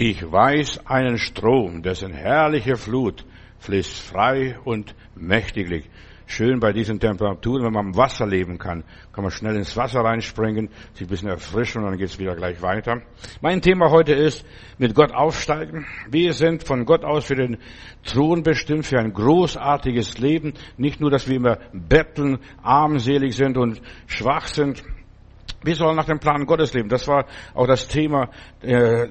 Ich weiß einen Strom, dessen herrliche Flut fließt frei und mächtiglich. Schön bei diesen Temperaturen, wenn man am Wasser leben kann, kann man schnell ins Wasser reinspringen, sich ein bisschen erfrischen und dann geht's wieder gleich weiter. Mein Thema heute ist, mit Gott aufsteigen. Wir sind von Gott aus für den Thron bestimmt, für ein großartiges Leben. Nicht nur, dass wir immer betteln, armselig sind und schwach sind. Wir sollen nach dem Plan Gottes leben. Das war auch das Thema äh,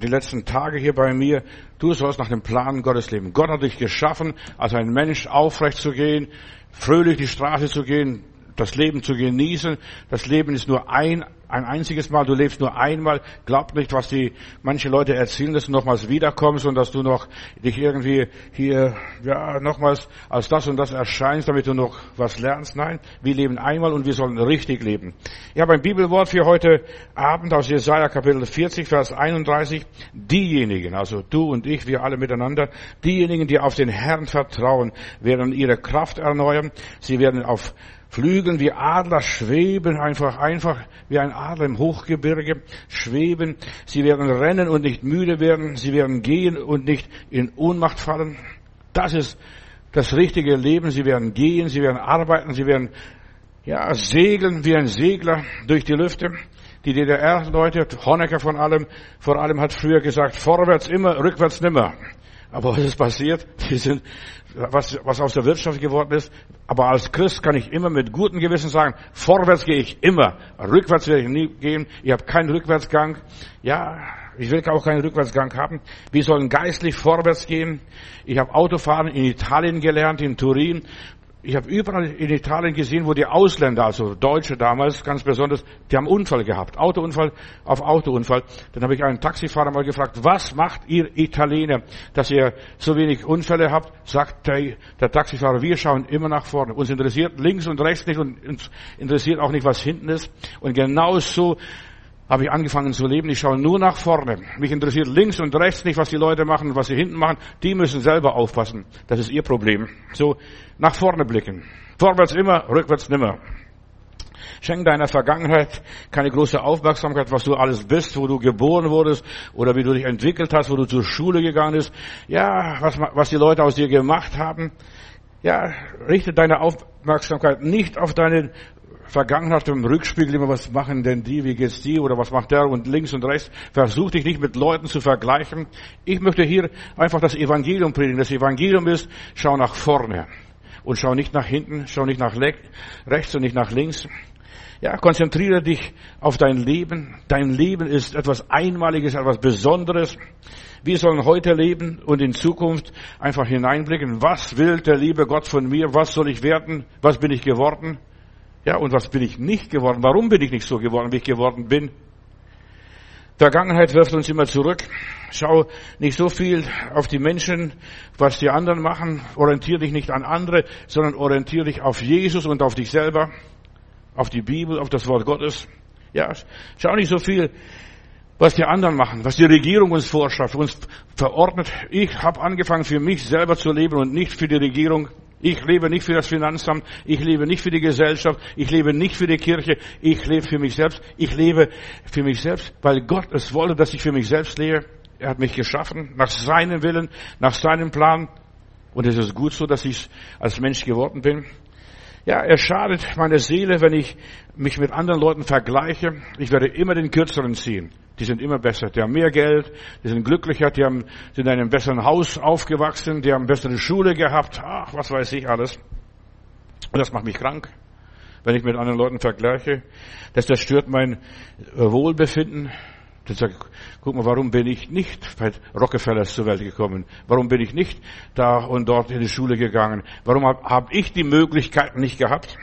die letzten Tage hier bei mir, du sollst nach dem Plan Gottes leben. Gott hat dich geschaffen, als ein Mensch aufrecht zu gehen, fröhlich die Straße zu gehen, das Leben zu genießen. Das Leben ist nur ein ein einziges Mal, du lebst nur einmal. Glaub nicht, was die manche Leute erzählen, dass du nochmals wiederkommst und dass du noch dich irgendwie hier ja nochmals als das und das erscheinst, damit du noch was lernst. Nein, wir leben einmal und wir sollen richtig leben. Ich habe ein Bibelwort für heute Abend aus Jesaja Kapitel 40, Vers 31. Diejenigen, also du und ich, wir alle miteinander, diejenigen, die auf den Herrn vertrauen, werden ihre Kraft erneuern. Sie werden auf Flügeln wie Adler schweben einfach, einfach wie ein Adler im Hochgebirge schweben. Sie werden rennen und nicht müde werden. Sie werden gehen und nicht in Ohnmacht fallen. Das ist das richtige Leben. Sie werden gehen, sie werden arbeiten, sie werden, ja, segeln wie ein Segler durch die Lüfte. Die DDR-Leute, Honecker von allem, vor allem hat früher gesagt, vorwärts immer, rückwärts nimmer. Aber was ist passiert? Die sind, was, was aus der Wirtschaft geworden ist. Aber als Christ kann ich immer mit gutem Gewissen sagen, vorwärts gehe ich immer. Rückwärts werde ich nie gehen. Ich habe keinen Rückwärtsgang. Ja, ich will auch keinen Rückwärtsgang haben. Wir sollen geistlich vorwärts gehen. Ich habe Autofahren in Italien gelernt, in Turin ich habe überall in Italien gesehen, wo die Ausländer, also Deutsche damals ganz besonders, die haben Unfall gehabt, Autounfall auf Autounfall. Dann habe ich einen Taxifahrer mal gefragt, was macht ihr Italiener, dass ihr so wenig Unfälle habt? Sagt der, der Taxifahrer, wir schauen immer nach vorne. Uns interessiert links und rechts nicht und uns interessiert auch nicht, was hinten ist. Und genau so habe ich angefangen zu leben. Ich schaue nur nach vorne. Mich interessiert links und rechts nicht, was die Leute machen, was sie hinten machen. Die müssen selber aufpassen. Das ist ihr Problem. So, nach vorne blicken. Vorwärts immer, rückwärts nimmer. Schenk deiner Vergangenheit keine große Aufmerksamkeit, was du alles bist, wo du geboren wurdest oder wie du dich entwickelt hast, wo du zur Schule gegangen bist. Ja, was, was die Leute aus dir gemacht haben. Ja, richte deine Aufmerksamkeit nicht auf deine Vergangenheit im Rückspiegel immer, was machen denn die, wie geht's die oder was macht der und links und rechts. Versuch dich nicht mit Leuten zu vergleichen. Ich möchte hier einfach das Evangelium predigen. Das Evangelium ist, schau nach vorne und schau nicht nach hinten, schau nicht nach rechts und nicht nach links. Ja, konzentriere dich auf dein Leben. Dein Leben ist etwas Einmaliges, etwas Besonderes. Wir sollen heute leben und in Zukunft einfach hineinblicken. Was will der liebe Gott von mir? Was soll ich werden? Was bin ich geworden? Ja, und was bin ich nicht geworden? Warum bin ich nicht so geworden, wie ich geworden bin? Vergangenheit wirft uns immer zurück. Schau nicht so viel auf die Menschen, was die anderen machen. Orientiere dich nicht an andere, sondern orientiere dich auf Jesus und auf dich selber, auf die Bibel, auf das Wort Gottes. Ja, schau nicht so viel, was die anderen machen, was die Regierung uns vorschreibt, uns verordnet. Ich habe angefangen, für mich selber zu leben und nicht für die Regierung. Ich lebe nicht für das Finanzamt, ich lebe nicht für die Gesellschaft, ich lebe nicht für die Kirche, ich lebe für mich selbst, ich lebe für mich selbst, weil Gott es wollte, dass ich für mich selbst lebe. Er hat mich geschaffen, nach seinem Willen, nach seinem Plan. Und es ist gut so, dass ich als Mensch geworden bin. Ja, er schadet meine Seele, wenn ich mich mit anderen Leuten vergleiche. Ich werde immer den Kürzeren ziehen. Die sind immer besser. Die haben mehr Geld, die sind glücklicher, die haben, sind in einem besseren Haus aufgewachsen, die haben bessere Schule gehabt. Ach, was weiß ich alles. Und das macht mich krank, wenn ich mit anderen Leuten vergleiche. Das zerstört mein äh, Wohlbefinden. Dann sage ich, guck mal, warum bin ich nicht bei Rockefellers zur Welt gekommen? Warum bin ich nicht da und dort in die Schule gegangen? Warum habe hab ich die Möglichkeiten nicht gehabt?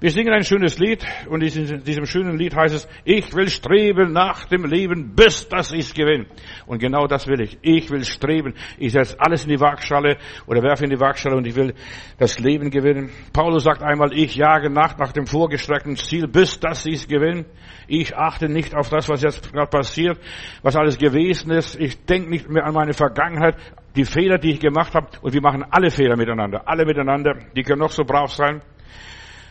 Wir singen ein schönes Lied und in diesem schönen Lied heißt es, ich will streben nach dem Leben, bis das ich gewinne. Und genau das will ich. Ich will streben. Ich setze alles in die Waagschale oder werfe in die Waagschale und ich will das Leben gewinnen. Paulus sagt einmal, ich jage nach, nach dem vorgestreckten Ziel, bis das ich gewinne. Ich achte nicht auf das, was jetzt gerade passiert, was alles gewesen ist. Ich denke nicht mehr an meine Vergangenheit, die Fehler, die ich gemacht habe. Und wir machen alle Fehler miteinander. Alle miteinander. Die können noch so brav sein.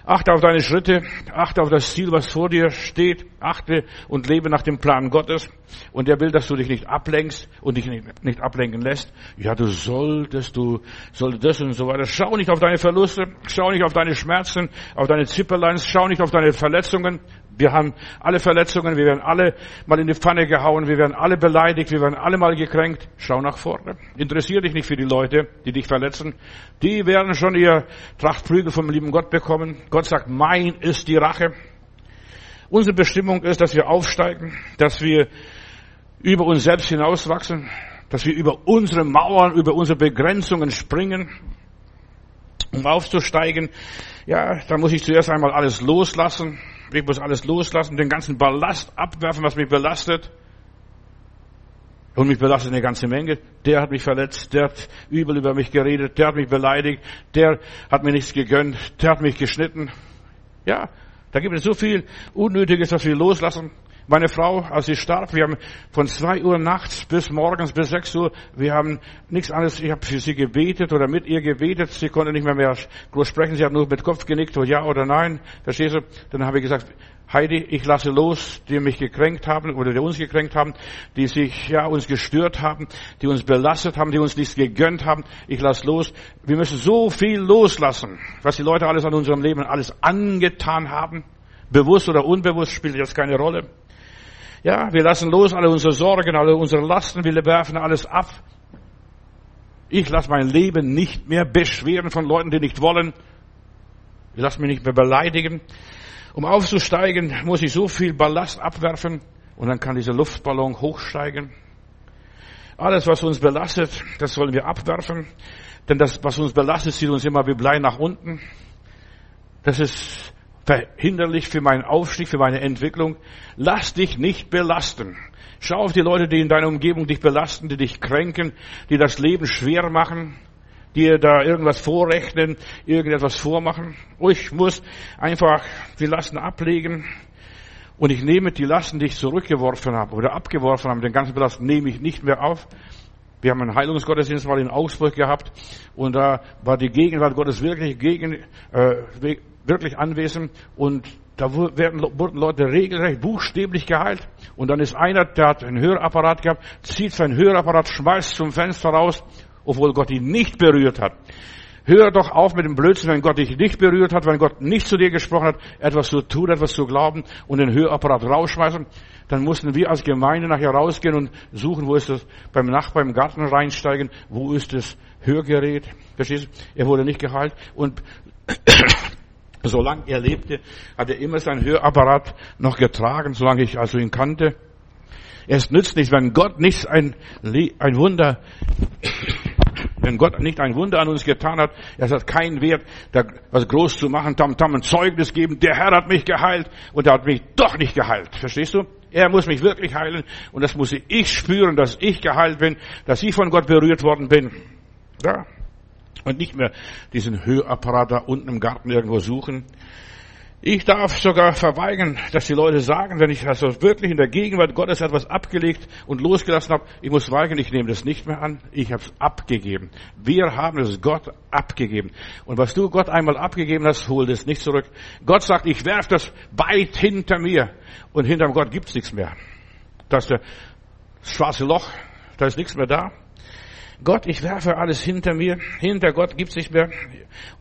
Achte auf deine Schritte, achte auf das Ziel, was vor dir steht, achte und lebe nach dem Plan Gottes. Und er will, dass du dich nicht ablenkst und dich nicht, nicht ablenken lässt. Ja, du solltest, du solltest das und so weiter. Schau nicht auf deine Verluste, schau nicht auf deine Schmerzen, auf deine Zipperleins, schau nicht auf deine Verletzungen. Wir haben alle Verletzungen, wir werden alle mal in die Pfanne gehauen, wir werden alle beleidigt, wir werden alle mal gekränkt. Schau nach vorne. Interessier dich nicht für die Leute, die dich verletzen. Die werden schon ihr Trachtprügel vom lieben Gott bekommen. Gott sagt, mein ist die Rache. Unsere Bestimmung ist, dass wir aufsteigen, dass wir über uns selbst hinauswachsen, dass wir über unsere Mauern, über unsere Begrenzungen springen. Um aufzusteigen, ja, da muss ich zuerst einmal alles loslassen. Ich muss alles loslassen, den ganzen Ballast abwerfen, was mich belastet. Und mich belastet eine ganze Menge. Der hat mich verletzt, der hat übel über mich geredet, der hat mich beleidigt, der hat mir nichts gegönnt, der hat mich geschnitten. Ja, da gibt es so viel Unnötiges, was wir loslassen. Meine Frau, als sie starb, wir haben von zwei Uhr nachts bis morgens bis sechs Uhr, wir haben nichts anderes, ich habe für sie gebetet oder mit ihr gebetet, sie konnte nicht mehr mehr groß sprechen, sie hat nur mit Kopf genickt, oh ja oder nein, verstehst du? Dann habe ich gesagt, Heidi, ich lasse los, die mich gekränkt haben oder die uns gekränkt haben, die sich ja uns gestört haben, die uns belastet haben, die uns nichts gegönnt haben. Ich lasse los. Wir müssen so viel loslassen, was die Leute alles an unserem Leben alles angetan haben. Bewusst oder unbewusst spielt jetzt keine Rolle. Ja, wir lassen los alle unsere Sorgen, alle unsere Lasten, wir werfen alles ab. Ich lasse mein Leben nicht mehr beschweren von Leuten, die nicht wollen. Ich lasse mich nicht mehr beleidigen. Um aufzusteigen, muss ich so viel Ballast abwerfen und dann kann dieser Luftballon hochsteigen. Alles, was uns belastet, das sollen wir abwerfen. Denn das, was uns belastet, zieht uns immer wie Blei nach unten. Das ist verhinderlich für meinen Aufstieg, für meine Entwicklung. Lass dich nicht belasten. Schau auf die Leute, die in deiner Umgebung dich belasten, die dich kränken, die das Leben schwer machen, die da irgendwas vorrechnen, irgendetwas vormachen. Oh, ich muss einfach die Lasten ablegen und ich nehme die Lasten, die ich zurückgeworfen habe oder abgeworfen habe, den ganzen Belast nehme ich nicht mehr auf. Wir haben einen Heilungsgottesdienst mal in Augsburg gehabt und da war die Gegenwart Gottes wirklich gegen, äh, wirklich anwesend und da wurden Leute regelrecht buchstäblich geheilt. Und dann ist einer, der hat einen Hörapparat gehabt, zieht seinen Hörapparat, schmeißt zum Fenster raus, obwohl Gott ihn nicht berührt hat. Hör doch auf mit dem Blödsinn, wenn Gott dich nicht berührt hat, wenn Gott nicht zu dir gesprochen hat, etwas zu tun, etwas zu glauben und den Hörapparat rausschmeißen. Dann mussten wir als Gemeinde nachher rausgehen und suchen, wo ist das beim Nachbarn im Garten reinsteigen, wo ist das Hörgerät. Verstehst du? Er wurde nicht geheilt und Solange er lebte, hat er immer sein Hörapparat noch getragen, solange ich also ihn kannte. Es nützt nicht, wenn Gott nicht ein, ein Wunder, wenn Gott nicht ein Wunder an uns getan hat, es hat keinen Wert, da was groß zu machen, tam tam ein Zeugnis geben, der Herr hat mich geheilt und er hat mich doch nicht geheilt. Verstehst du? Er muss mich wirklich heilen und das muss ich spüren, dass ich geheilt bin, dass ich von Gott berührt worden bin. Ja, und nicht mehr diesen Hörapparat da unten im Garten irgendwo suchen. Ich darf sogar verweigern, dass die Leute sagen, wenn ich also wirklich in der Gegenwart Gottes etwas abgelegt und losgelassen habe, ich muss weigern, ich nehme das nicht mehr an, ich habe es abgegeben. Wir haben es Gott abgegeben. Und was du Gott einmal abgegeben hast, hol das nicht zurück. Gott sagt, ich werfe das weit hinter mir und hinterm Gott gibt's nichts mehr. Das ist das schwarze Loch, da ist nichts mehr da. Gott, ich werfe alles hinter mir. Hinter Gott gibt's nicht mehr.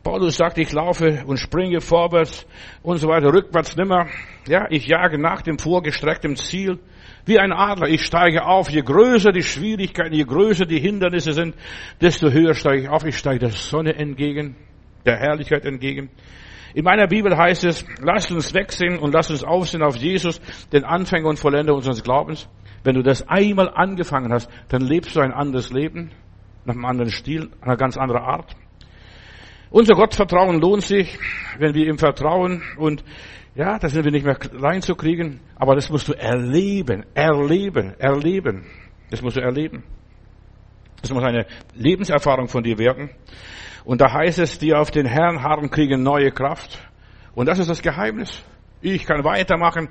Paulus sagt, ich laufe und springe vorwärts und so weiter, rückwärts nimmer. Ja, ich jage nach dem vorgestreckten Ziel. Wie ein Adler, ich steige auf. Je größer die Schwierigkeiten, je größer die Hindernisse sind, desto höher steige ich auf. Ich steige der Sonne entgegen, der Herrlichkeit entgegen. In meiner Bibel heißt es, lasst uns wegsehen und lasst uns aufsehen auf Jesus, den Anfänger und Vollender unseres Glaubens. Wenn du das einmal angefangen hast, dann lebst du ein anderes Leben nach einem anderen Stil, einer ganz anderen Art. Unser Gottvertrauen lohnt sich, wenn wir ihm vertrauen und ja, das sind wir nicht mehr reinzukriegen, aber das musst du erleben, erleben, erleben. Das musst du erleben. Das muss eine Lebenserfahrung von dir werden. Und da heißt es, die auf den Herrn harren, kriegen neue Kraft. Und das ist das Geheimnis. Ich kann weitermachen,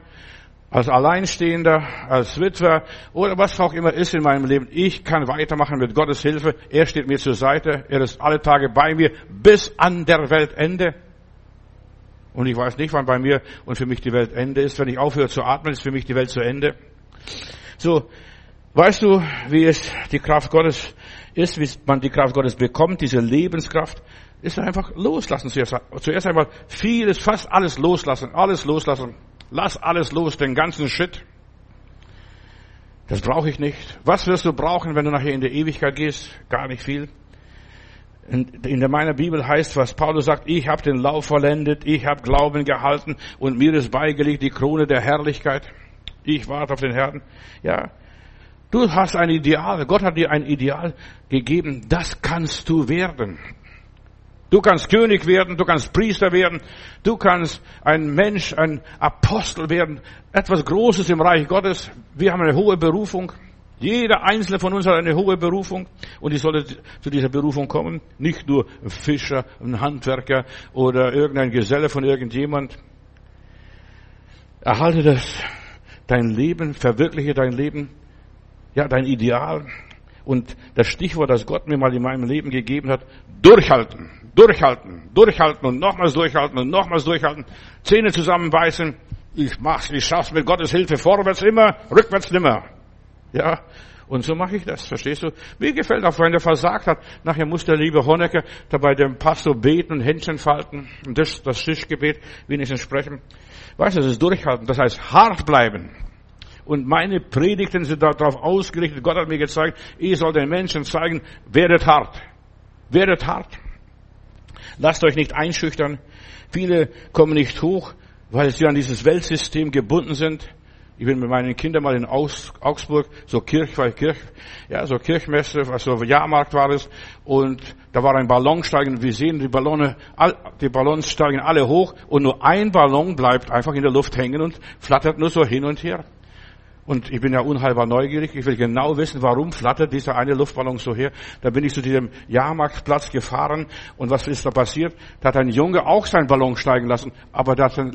als Alleinstehender, als Witwer oder was auch immer ist in meinem Leben. Ich kann weitermachen mit Gottes Hilfe. Er steht mir zur Seite. Er ist alle Tage bei mir bis an der Weltende. Und ich weiß nicht, wann bei mir und für mich die Welt Ende ist. Wenn ich aufhöre zu atmen, ist für mich die Welt zu Ende. So, weißt du, wie es die Kraft Gottes ist, wie man die Kraft Gottes bekommt, diese Lebenskraft? Ist einfach loslassen zuerst. Zuerst einmal vieles, fast alles loslassen, alles loslassen. Lass alles los, den ganzen Shit. Das brauche ich nicht. Was wirst du brauchen, wenn du nachher in der Ewigkeit gehst? Gar nicht viel. In meiner Bibel heißt, was Paulus sagt, ich habe den Lauf vollendet, ich habe Glauben gehalten und mir ist beigelegt die Krone der Herrlichkeit. Ich warte auf den Herrn. Ja, du hast ein Ideal. Gott hat dir ein Ideal gegeben. Das kannst du werden. Du kannst König werden, du kannst Priester werden, du kannst ein Mensch, ein Apostel werden, etwas Großes im Reich Gottes. Wir haben eine hohe Berufung. Jeder einzelne von uns hat eine hohe Berufung und ich sollte zu dieser Berufung kommen. Nicht nur ein Fischer, ein Handwerker oder irgendein Geselle von irgendjemand. Erhalte das, dein Leben, verwirkliche dein Leben, ja, dein Ideal. Und das Stichwort, das Gott mir mal in meinem Leben gegeben hat, durchhalten. Durchhalten, durchhalten und nochmals durchhalten und nochmals durchhalten. Zähne zusammenbeißen. Ich mach's, ich schaff's mit Gottes Hilfe. Vorwärts immer, rückwärts nimmer. Ja. Und so mache ich das, verstehst du? Mir gefällt auch, wenn er versagt hat. Nachher muss der liebe Honecker da bei dem Pastor beten und Händchen falten und das, das Tischgebet wenigstens sprechen. Weißt du, das ist durchhalten. Das heißt hart bleiben. Und meine Predigten sind darauf ausgerichtet. Gott hat mir gezeigt, ich soll den Menschen zeigen, werdet hart. Werdet hart. Lasst euch nicht einschüchtern. Viele kommen nicht hoch, weil sie an dieses Weltsystem gebunden sind. Ich bin mit meinen Kindern mal in Augsburg, so Kirch, Kirch, ja, so Kirchmesse, also Jahrmarkt war es, und da war ein Ballonsteigen, wir sehen die Ballone, die Ballons steigen alle hoch, und nur ein Ballon bleibt einfach in der Luft hängen und flattert nur so hin und her. Und ich bin ja unheilbar neugierig. Ich will genau wissen, warum flattert dieser eine Luftballon so her. Da bin ich zu diesem Jahrmarktplatz gefahren. Und was ist da passiert? Da hat ein Junge auch seinen Ballon steigen lassen. Aber der hat eine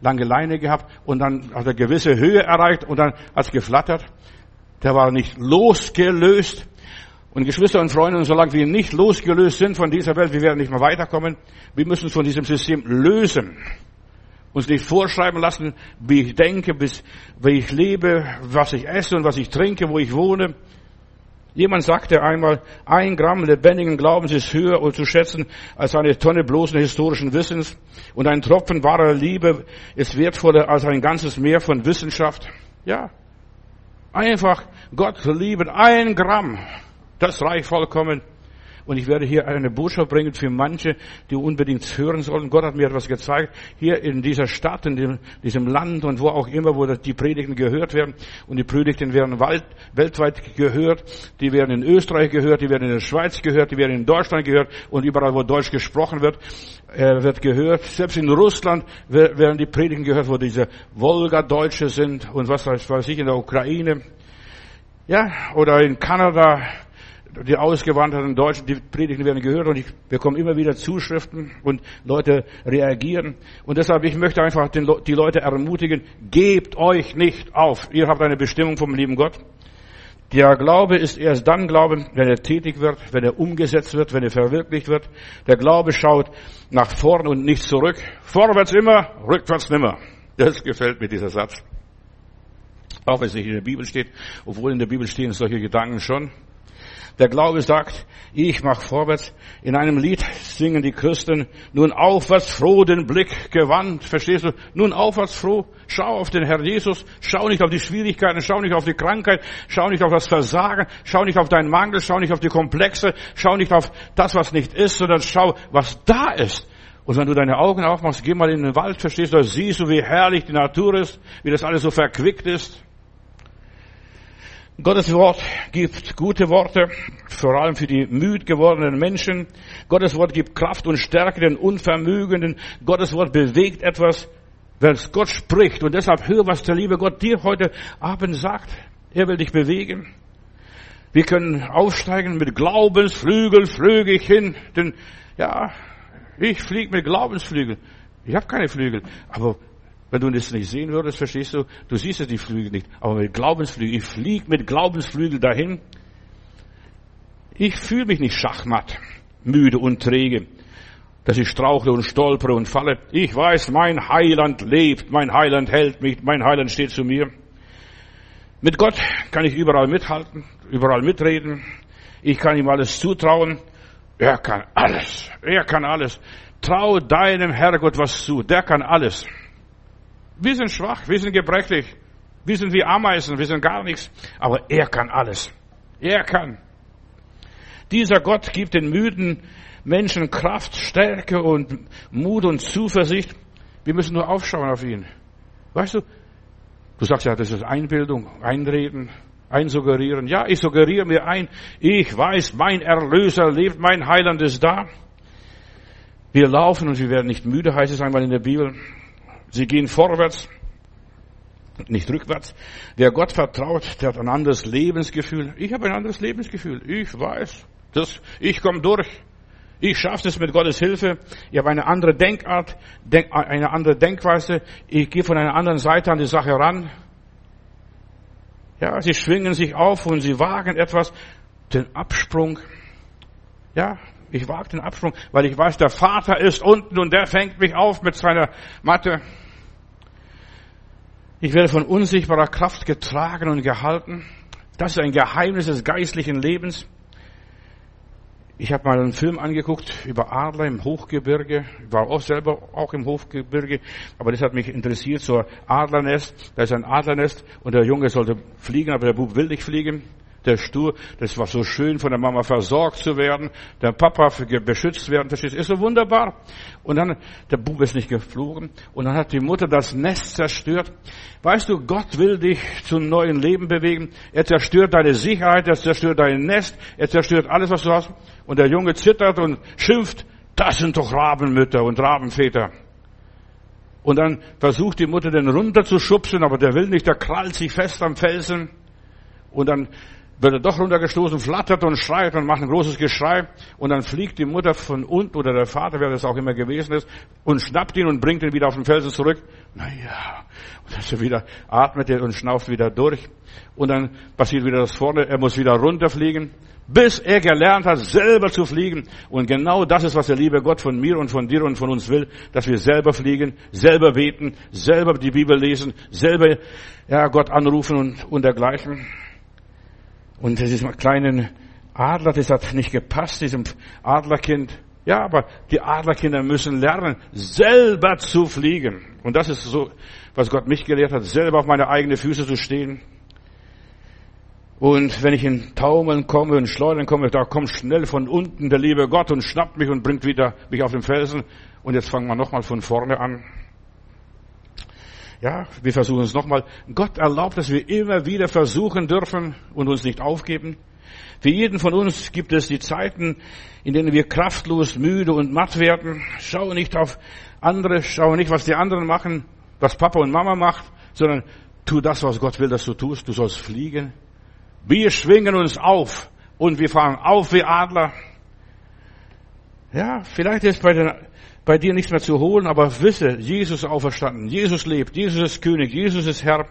lange Leine gehabt. Und dann hat er gewisse Höhe erreicht. Und dann hat es geflattert. Der war nicht losgelöst. Und Geschwister und Freunde, solange wir nicht losgelöst sind von dieser Welt, wir werden nicht mehr weiterkommen. Wir müssen uns von diesem System lösen uns nicht vorschreiben lassen, wie ich denke, bis, wie ich lebe, was ich esse und was ich trinke, wo ich wohne. Jemand sagte einmal, ein Gramm lebendigen Glaubens ist höher zu schätzen als eine Tonne bloßen historischen Wissens und ein Tropfen wahrer Liebe ist wertvoller als ein ganzes Meer von Wissenschaft. Ja, einfach Gott lieben, ein Gramm, das reicht vollkommen. Und ich werde hier eine Botschaft bringen für manche, die unbedingt hören sollen. Gott hat mir etwas gezeigt. Hier in dieser Stadt, in diesem Land und wo auch immer, wo die Predigten gehört werden. Und die Predigten werden weltweit gehört. Die werden in Österreich gehört, die werden in der Schweiz gehört, die werden in Deutschland gehört. Und überall, wo Deutsch gesprochen wird, äh, wird gehört. Selbst in Russland werden die Predigten gehört, wo diese Wolga-Deutsche sind und was weiß ich, in der Ukraine. Ja, oder in Kanada, die ausgewanderten Deutschen, die Predigten werden gehört und ich bekomme immer wieder Zuschriften und Leute reagieren. Und deshalb, ich möchte einfach den, die Leute ermutigen, gebt euch nicht auf. Ihr habt eine Bestimmung vom lieben Gott. Der Glaube ist erst dann Glauben, wenn er tätig wird, wenn er umgesetzt wird, wenn er verwirklicht wird. Der Glaube schaut nach vorn und nicht zurück. Vorwärts immer, rückwärts nimmer. Das gefällt mir, dieser Satz. Auch wenn es nicht in der Bibel steht, obwohl in der Bibel stehen solche Gedanken schon. Der Glaube sagt, ich mach vorwärts. In einem Lied singen die Christen, nun aufwärts froh den Blick gewandt. Verstehst du? Nun aufwärts froh. Schau auf den Herr Jesus. Schau nicht auf die Schwierigkeiten. Schau nicht auf die Krankheit. Schau nicht auf das Versagen. Schau nicht auf deinen Mangel. Schau nicht auf die Komplexe. Schau nicht auf das, was nicht ist, sondern schau, was da ist. Und wenn du deine Augen aufmachst, geh mal in den Wald, verstehst du, siehst du, wie herrlich die Natur ist, wie das alles so verquickt ist. Gottes Wort gibt gute Worte, vor allem für die müd gewordenen Menschen. Gottes Wort gibt Kraft und Stärke den Unvermögenden. Gottes Wort bewegt etwas, wenn Gott spricht. Und deshalb hör, was der liebe Gott dir heute Abend sagt. Er will dich bewegen. Wir können aufsteigen mit Glaubensflügel, flüge ich hin. Denn, ja, ich fliege mit Glaubensflügel. Ich habe keine Flügel. Aber wenn du das nicht sehen würdest, verstehst du, du siehst ja die Flügel nicht. Aber mit Glaubensflügel, ich fliege mit Glaubensflügel dahin. Ich fühle mich nicht schachmatt, müde und träge. dass ich strauchle und stolpere und falle. Ich weiß, mein Heiland lebt, mein Heiland hält mich, mein Heiland steht zu mir. Mit Gott kann ich überall mithalten, überall mitreden. Ich kann ihm alles zutrauen. Er kann alles. Er kann alles. Trau deinem Herrgott was zu. Der kann alles. Wir sind schwach, wir sind gebrechlich, wir sind wie Ameisen, wir sind gar nichts. Aber er kann alles. Er kann. Dieser Gott gibt den müden Menschen Kraft, Stärke und Mut und Zuversicht. Wir müssen nur aufschauen auf ihn. Weißt du, du sagst ja, das ist Einbildung, Einreden, Einsuggerieren. Ja, ich suggeriere mir ein, ich weiß, mein Erlöser lebt, mein Heiland ist da. Wir laufen und wir werden nicht müde, heißt es einmal in der Bibel. Sie gehen vorwärts, nicht rückwärts. Wer Gott vertraut, der hat ein anderes Lebensgefühl. Ich habe ein anderes Lebensgefühl. Ich weiß, das, ich komme durch. Ich schaffe es mit Gottes Hilfe. Ich habe eine andere Denkart, eine andere Denkweise. Ich gehe von einer anderen Seite an die Sache ran. Ja, sie schwingen sich auf und sie wagen etwas, den Absprung. Ja, ich wage den Absprung, weil ich weiß, der Vater ist unten und der fängt mich auf mit seiner Matte. Ich werde von unsichtbarer Kraft getragen und gehalten. Das ist ein Geheimnis des geistlichen Lebens. Ich habe mal einen Film angeguckt über Adler im Hochgebirge. Ich war auch selber auch im Hochgebirge, aber das hat mich interessiert, so ein Adlernest. Da ist ein Adlernest und der Junge sollte fliegen, aber der Bub will nicht fliegen der Stur, das war so schön, von der Mama versorgt zu werden, der Papa beschützt werden, verstehst ist so wunderbar. Und dann, der Bub ist nicht geflogen, und dann hat die Mutter das Nest zerstört. Weißt du, Gott will dich zu einem neuen Leben bewegen. Er zerstört deine Sicherheit, er zerstört dein Nest, er zerstört alles, was du hast. Und der Junge zittert und schimpft, das sind doch Rabenmütter und Rabenväter. Und dann versucht die Mutter den runterzuschubsen, aber der will nicht, der krallt sich fest am Felsen. Und dann wird er doch runtergestoßen, flattert und schreit und macht ein großes Geschrei und dann fliegt die Mutter von unten oder der Vater, wer das auch immer gewesen ist, und schnappt ihn und bringt ihn wieder auf den Felsen zurück. Naja, und dann ist er wieder, atmet er und schnauft wieder durch und dann passiert wieder das vorne, er muss wieder runterfliegen, bis er gelernt hat, selber zu fliegen. Und genau das ist, was der liebe Gott von mir und von dir und von uns will, dass wir selber fliegen, selber beten, selber die Bibel lesen, selber ja, Gott anrufen und, und dergleichen. Und diesem kleinen Adler, das hat nicht gepasst, diesem Adlerkind. Ja, aber die Adlerkinder müssen lernen, selber zu fliegen. Und das ist so, was Gott mich gelehrt hat, selber auf meine eigenen Füße zu stehen. Und wenn ich in Taumeln komme und Schleudern komme, da kommt schnell von unten der liebe Gott und schnappt mich und bringt wieder mich auf den Felsen. Und jetzt fangen wir nochmal von vorne an. Ja, wir versuchen es nochmal. Gott erlaubt, dass wir immer wieder versuchen dürfen und uns nicht aufgeben. Für jeden von uns gibt es die Zeiten, in denen wir kraftlos, müde und matt werden. Schau nicht auf andere, schau nicht, was die anderen machen, was Papa und Mama macht, sondern tu das, was Gott will, dass du tust. Du sollst fliegen. Wir schwingen uns auf und wir fahren auf wie Adler. Ja, vielleicht ist bei den bei dir nichts mehr zu holen, aber wisse, Jesus ist auferstanden, Jesus lebt, Jesus ist König, Jesus ist Herr.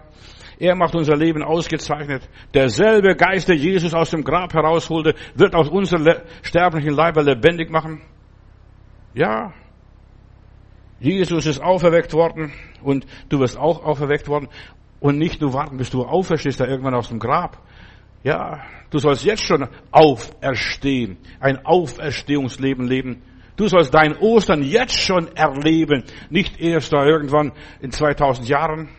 Er macht unser Leben ausgezeichnet. Derselbe Geist, der Jesus aus dem Grab herausholte, wird aus unserem sterblichen Leiber lebendig machen. Ja, Jesus ist auferweckt worden und du wirst auch auferweckt worden. Und nicht nur warten, bis du auferstehst da irgendwann aus dem Grab. Ja, du sollst jetzt schon auferstehen, ein Auferstehungsleben leben. Du sollst dein Ostern jetzt schon erleben, nicht erst da irgendwann in 2000 Jahren.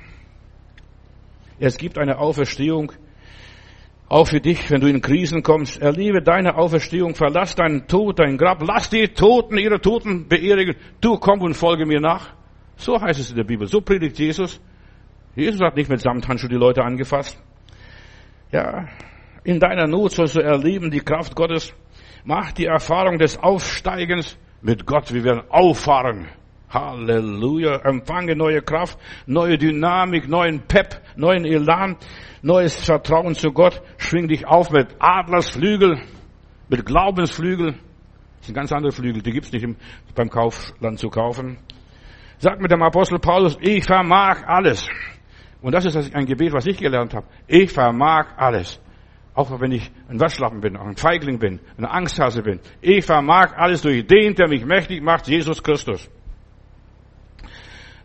Es gibt eine Auferstehung, auch für dich, wenn du in Krisen kommst. Erlebe deine Auferstehung, verlass deinen Tod, dein Grab, lass die Toten ihre Toten beerdigen. Du komm und folge mir nach. So heißt es in der Bibel, so predigt Jesus. Jesus hat nicht mit Samthandschuh die Leute angefasst. Ja, in deiner Not sollst du erleben die Kraft Gottes. Mach die Erfahrung des Aufsteigens mit Gott. Wir werden auffahren. Halleluja. Empfange neue Kraft, neue Dynamik, neuen Pep, neuen Elan, neues Vertrauen zu Gott. Schwing dich auf mit Adlersflügel, mit Glaubensflügel. Das sind ganz andere Flügel, die gibt's nicht im, beim Kaufland zu kaufen. Sag mit dem Apostel Paulus, ich vermag alles. Und das ist ein Gebet, was ich gelernt habe. Ich vermag alles. Auch wenn ich ein Waschlappen bin, ein Feigling bin, eine Angsthase bin. Ich vermag alles durch den, der mich mächtig macht, Jesus Christus.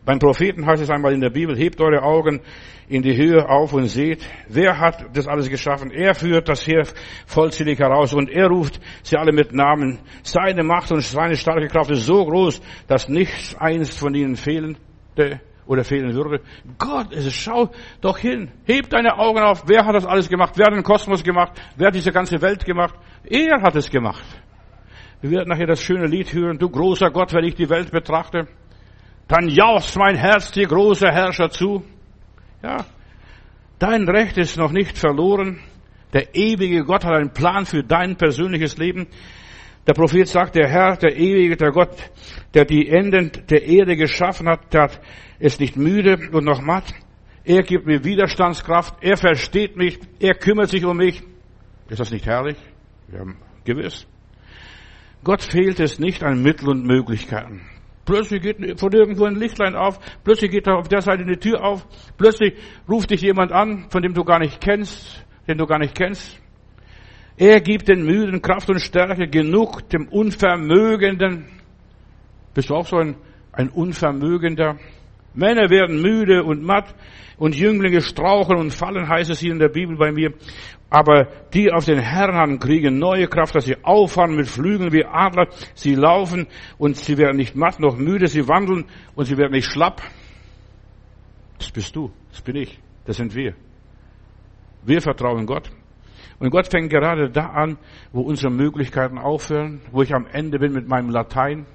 Beim Propheten heißt es einmal in der Bibel, hebt eure Augen in die Höhe auf und seht, wer hat das alles geschaffen? Er führt das Heer vollzählig heraus und er ruft sie alle mit Namen. Seine Macht und seine starke Kraft ist so groß, dass nichts einst von ihnen fehlende oder fehlen würde. Gott, es schau doch hin. Heb deine Augen auf. Wer hat das alles gemacht? Wer hat den Kosmos gemacht? Wer hat diese ganze Welt gemacht? Er hat es gemacht. Wir werden nachher das schöne Lied hören. Du großer Gott, wenn ich die Welt betrachte dann jauchzt mein Herz dir große Herrscher zu. Ja, dein Recht ist noch nicht verloren. Der ewige Gott hat einen Plan für dein persönliches Leben. Der Prophet sagt, der Herr, der ewige, der Gott, der die Enden der Erde geschaffen hat, der ist nicht müde und noch matt. Er gibt mir Widerstandskraft. Er versteht mich. Er kümmert sich um mich. Ist das nicht herrlich? Ja, gewiss. Gott fehlt es nicht an Mitteln und Möglichkeiten. Plötzlich geht von irgendwo ein Lichtlein auf, plötzlich geht da auf der Seite eine Tür auf, plötzlich ruft dich jemand an, von dem du gar nicht kennst, den du gar nicht kennst. Er gibt den Müden Kraft und Stärke genug, dem Unvermögenden. Bist du auch so ein, ein Unvermögender? Männer werden müde und matt und Jünglinge straucheln und fallen, heißt es hier in der Bibel bei mir. Aber die auf den Herrn kriegen neue Kraft, dass sie auffahren mit Flügeln wie Adler. Sie laufen und sie werden nicht matt noch müde. Sie wandeln und sie werden nicht schlapp. Das bist du, das bin ich, das sind wir. Wir vertrauen Gott. Und Gott fängt gerade da an, wo unsere Möglichkeiten aufhören, wo ich am Ende bin mit meinem Latein.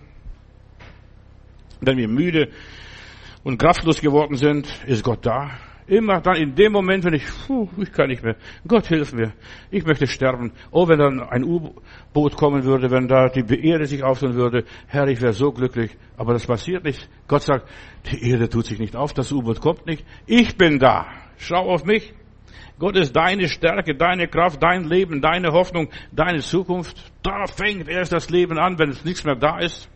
Wenn wir müde und kraftlos geworden sind, ist Gott da. Immer dann in dem Moment, wenn ich, puh, ich kann nicht mehr. Gott hilf mir. Ich möchte sterben. Oh, wenn dann ein U-Boot kommen würde, wenn da die Erde sich auftun würde. Herr, ich wäre so glücklich. Aber das passiert nicht. Gott sagt, die Erde tut sich nicht auf, das U-Boot kommt nicht. Ich bin da. Schau auf mich. Gott ist deine Stärke, deine Kraft, dein Leben, deine Hoffnung, deine Zukunft. Da fängt erst das Leben an, wenn es nichts mehr da ist.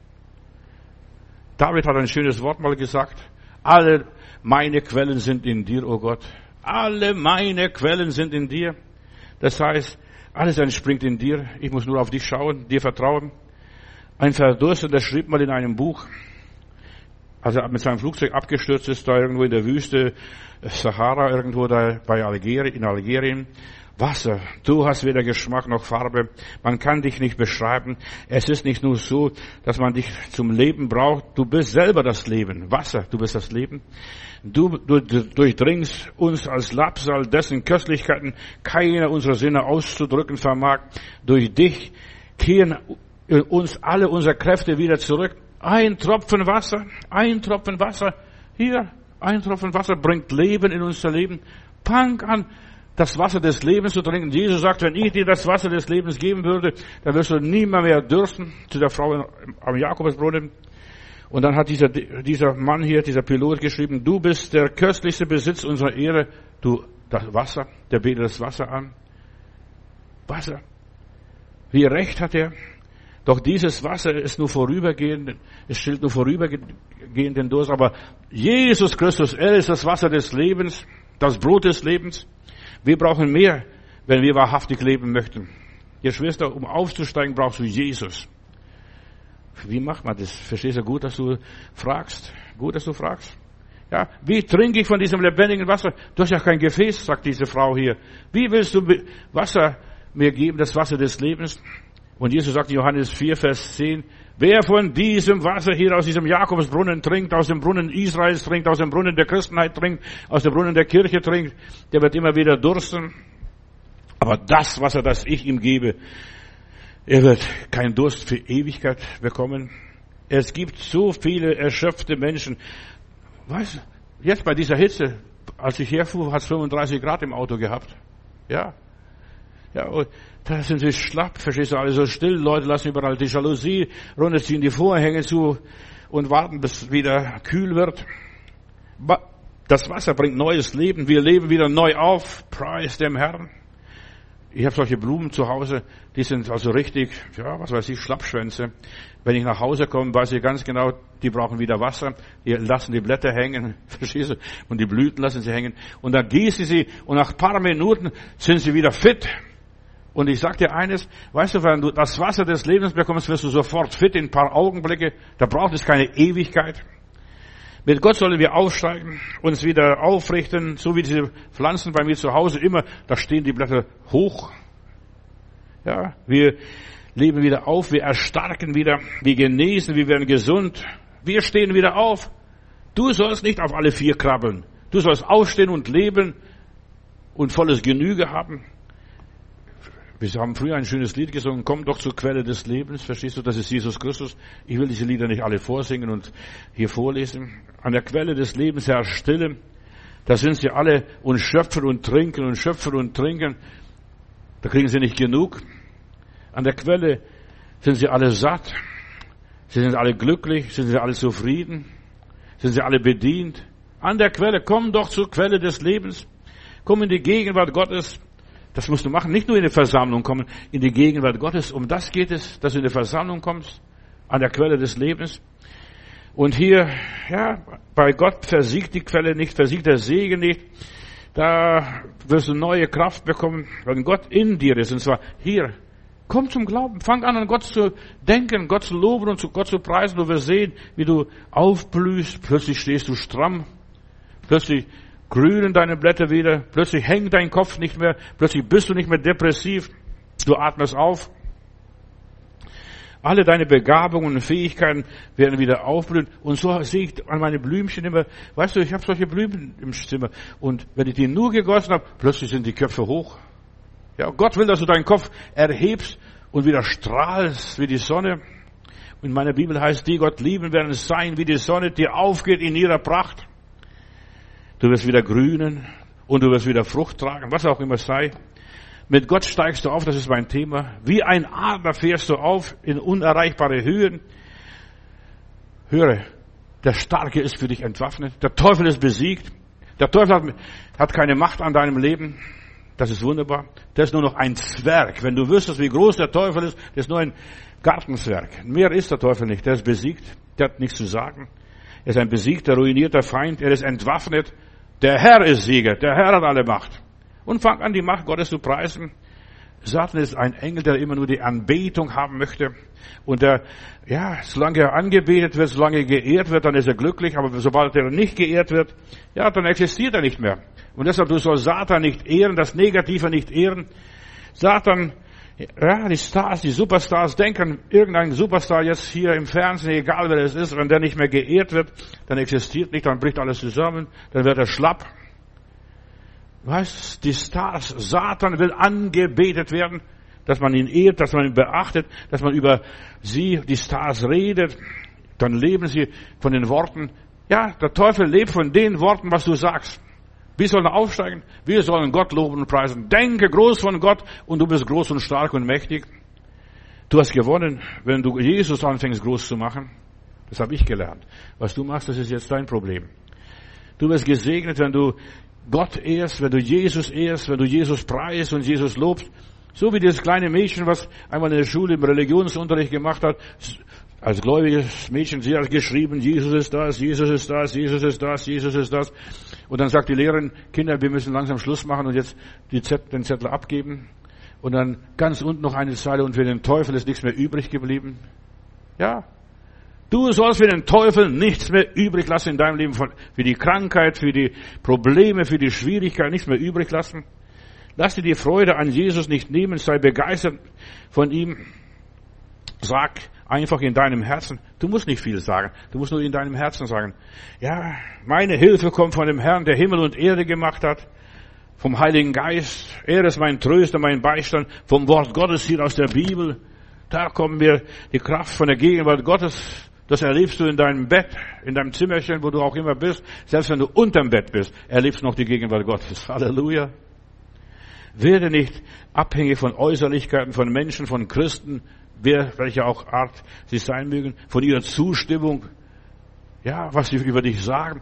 David hat ein schönes Wort mal gesagt. Alle meine Quellen sind in dir, o oh Gott. Alle meine Quellen sind in dir. Das heißt, alles entspringt in dir. Ich muss nur auf dich schauen, dir vertrauen. Ein Verdursteter schrieb mal in einem Buch, als er mit seinem Flugzeug abgestürzt ist, da irgendwo in der Wüste Sahara, irgendwo da bei Algerien, in Algerien, Wasser. Du hast weder Geschmack noch Farbe. Man kann dich nicht beschreiben. Es ist nicht nur so, dass man dich zum Leben braucht. Du bist selber das Leben. Wasser, du bist das Leben. Du, du durchdringst uns als Lapsal, dessen Köstlichkeiten keiner unserer Sinne auszudrücken vermag. Durch dich kehren uns alle unsere Kräfte wieder zurück. Ein Tropfen Wasser, ein Tropfen Wasser, hier, ein Tropfen Wasser bringt Leben in unser Leben. Fang an, das Wasser des Lebens zu trinken. Jesus sagt, wenn ich dir das Wasser des Lebens geben würde, dann wirst du niemand mehr dürsten, zu der Frau am Jakobsbrunnen. Und dann hat dieser, dieser Mann hier, dieser Pilot geschrieben, du bist der köstlichste Besitz unserer Ehre, du, das Wasser, der betet das Wasser an. Wasser. Wie recht hat er? Doch dieses Wasser ist nur vorübergehend, es stillt nur vorübergehend den Durst, aber Jesus Christus, er ist das Wasser des Lebens, das Brot des Lebens. Wir brauchen mehr, wenn wir wahrhaftig leben möchten. Ihr Schwester, um aufzusteigen, brauchst du Jesus. Wie macht man das? Verstehst du gut, dass du fragst? Gut, dass du fragst. Ja, wie trinke ich von diesem lebendigen Wasser? Du hast ja kein Gefäß, sagt diese Frau hier. Wie willst du Wasser mir geben, das Wasser des Lebens? Und Jesus sagt in Johannes 4, Vers 10, wer von diesem Wasser hier aus diesem Jakobsbrunnen trinkt, aus dem Brunnen Israels trinkt, aus dem Brunnen der Christenheit trinkt, aus dem Brunnen der Kirche trinkt, der wird immer wieder dursten. Aber das Wasser, das ich ihm gebe, er wird keinen Durst für Ewigkeit bekommen. Es gibt so viele erschöpfte Menschen. Du, jetzt bei dieser Hitze, als ich herfuhr, hat es 35 Grad im Auto gehabt. Ja. Ja, und da sind sie schlapp, verstehst du, alle so still. Leute lassen überall die Jalousie runterziehen, die Vorhänge zu und warten, bis wieder kühl wird. Das Wasser bringt neues Leben. Wir leben wieder neu auf. Preis dem Herrn. Ich habe solche Blumen zu Hause, die sind also richtig, ja, was weiß ich, Schlappschwänze. Wenn ich nach Hause komme, weiß ich ganz genau, die brauchen wieder Wasser. Die lassen die Blätter hängen, verstehst du? Und die Blüten lassen sie hängen. Und dann gieße ich sie und nach paar Minuten sind sie wieder fit. Und ich sag dir eines, weißt du, wenn du das Wasser des Lebens bekommst, wirst du sofort fit in ein paar Augenblicke. Da braucht es keine Ewigkeit. Mit Gott sollen wir aufsteigen, uns wieder aufrichten, so wie diese Pflanzen bei mir zu Hause immer, da stehen die Blätter hoch. Ja, wir leben wieder auf, wir erstarken wieder, wir genesen, wir werden gesund, wir stehen wieder auf. Du sollst nicht auf alle vier krabbeln. Du sollst aufstehen und leben und volles Genüge haben. Wir haben früher ein schönes Lied gesungen, komm doch zur Quelle des Lebens, verstehst du, das ist Jesus Christus. Ich will diese Lieder nicht alle vorsingen und hier vorlesen. An der Quelle des Lebens herrscht Stille. Da sind sie alle und schöpfen und trinken und schöpfen und trinken. Da kriegen sie nicht genug. An der Quelle sind sie alle satt. Sie sind alle glücklich, sind sie alle zufrieden, sind sie alle bedient. An der Quelle, komm doch zur Quelle des Lebens. Komm in die Gegenwart Gottes. Das musst du machen. Nicht nur in die Versammlung kommen, in die Gegenwart Gottes. Um das geht es, dass du in die Versammlung kommst. An der Quelle des Lebens. Und hier, ja, bei Gott versiegt die Quelle nicht, versiegt der Segen nicht. Da wirst du neue Kraft bekommen, wenn Gott in dir ist. Und zwar hier. Komm zum Glauben. Fang an, an Gott zu denken, Gott zu loben und zu Gott zu preisen. Du wirst sehen, wie du aufblühst. Plötzlich stehst du stramm. Plötzlich grünen deine Blätter wieder, plötzlich hängt dein Kopf nicht mehr, plötzlich bist du nicht mehr depressiv, du atmest auf. Alle deine Begabungen und Fähigkeiten werden wieder aufblühen. Und so sehe ich an meine Blümchen immer, weißt du, ich habe solche Blumen im Zimmer. Und wenn ich die nur gegossen habe, plötzlich sind die Köpfe hoch. Ja, Gott will, dass du deinen Kopf erhebst und wieder strahlst wie die Sonne. In meiner Bibel heißt, die Gott lieben werden sein wie die Sonne, die aufgeht in ihrer Pracht. Du wirst wieder grünen und du wirst wieder Frucht tragen, was auch immer sei. Mit Gott steigst du auf, das ist mein Thema. Wie ein Adler fährst du auf in unerreichbare Höhen. Höre, der Starke ist für dich entwaffnet. Der Teufel ist besiegt. Der Teufel hat, hat keine Macht an deinem Leben. Das ist wunderbar. Der ist nur noch ein Zwerg. Wenn du wüsstest, wie groß der Teufel ist, der ist nur ein Gartenzwerg. Mehr ist der Teufel nicht. Der ist besiegt. Der hat nichts zu sagen. Er ist ein besiegter, ruinierter Feind. Er ist entwaffnet. Der Herr ist Sieger, der Herr hat alle Macht. Und fang an, die Macht Gottes zu preisen. Satan ist ein Engel, der immer nur die Anbetung haben möchte. Und der, ja, solange er angebetet wird, solange er geehrt wird, dann ist er glücklich. Aber sobald er nicht geehrt wird, ja, dann existiert er nicht mehr. Und deshalb, du sollst Satan nicht ehren, das Negative nicht ehren. Satan ja, die Stars, die Superstars denken, irgendein Superstar jetzt hier im Fernsehen, egal wer es ist, wenn der nicht mehr geehrt wird, dann existiert nicht, dann bricht alles zusammen, dann wird er schlapp. Weißt, die Stars, Satan will angebetet werden, dass man ihn ehrt, dass man ihn beachtet, dass man über sie, die Stars redet, dann leben sie von den Worten. Ja, der Teufel lebt von den Worten, was du sagst. Wir sollen aufsteigen. Wir sollen Gott loben und preisen. Denke groß von Gott und du bist groß und stark und mächtig. Du hast gewonnen, wenn du Jesus anfängst groß zu machen. Das habe ich gelernt. Was du machst, das ist jetzt dein Problem. Du wirst gesegnet, wenn du Gott ehrst, wenn du Jesus ehrst, wenn du Jesus preist und Jesus lobst. So wie dieses kleine Mädchen, was einmal in der Schule im Religionsunterricht gemacht hat, als gläubiges Mädchen, sie hat geschrieben, Jesus ist das, Jesus ist das, Jesus ist das, Jesus ist das. Und dann sagt die Lehrerin, Kinder, wir müssen langsam Schluss machen und jetzt Zettel, den Zettel abgeben. Und dann ganz unten noch eine Zeile und für den Teufel ist nichts mehr übrig geblieben. Ja. Du sollst für den Teufel nichts mehr übrig lassen in deinem Leben, für die Krankheit, für die Probleme, für die Schwierigkeit, nichts mehr übrig lassen. Lass dir die Freude an Jesus nicht nehmen, sei begeistert von ihm. Sag, einfach in deinem Herzen. Du musst nicht viel sagen. Du musst nur in deinem Herzen sagen. Ja, meine Hilfe kommt von dem Herrn, der Himmel und Erde gemacht hat. Vom Heiligen Geist. Er ist mein Tröster, mein Beistand. Vom Wort Gottes hier aus der Bibel. Da kommen wir die Kraft von der Gegenwart Gottes. Das erlebst du in deinem Bett, in deinem Zimmerchen, wo du auch immer bist. Selbst wenn du unterm Bett bist, erlebst du noch die Gegenwart Gottes. Halleluja. Werde nicht abhängig von Äußerlichkeiten, von Menschen, von Christen, wer, welche auch Art sie sein mögen, von ihrer Zustimmung, ja, was sie über dich sagen.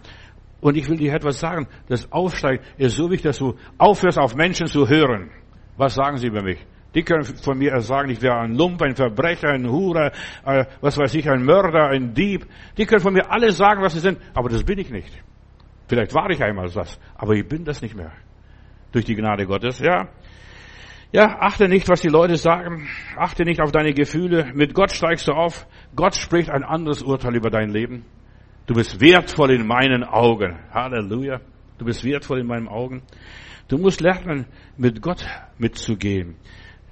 Und ich will dir etwas sagen. Das Aufsteigen ist so wichtig, dass du aufhörst, auf Menschen zu hören. Was sagen sie über mich? Die können von mir sagen, ich wäre ein Lump, ein Verbrecher, ein Hurer, äh, was weiß ich, ein Mörder, ein Dieb. Die können von mir alles sagen, was sie sind. Aber das bin ich nicht. Vielleicht war ich einmal das, aber ich bin das nicht mehr. Durch die Gnade Gottes, ja. Ja, achte nicht, was die Leute sagen. Achte nicht auf deine Gefühle. Mit Gott steigst du auf. Gott spricht ein anderes Urteil über dein Leben. Du bist wertvoll in meinen Augen. Halleluja. Du bist wertvoll in meinen Augen. Du musst lernen, mit Gott mitzugehen.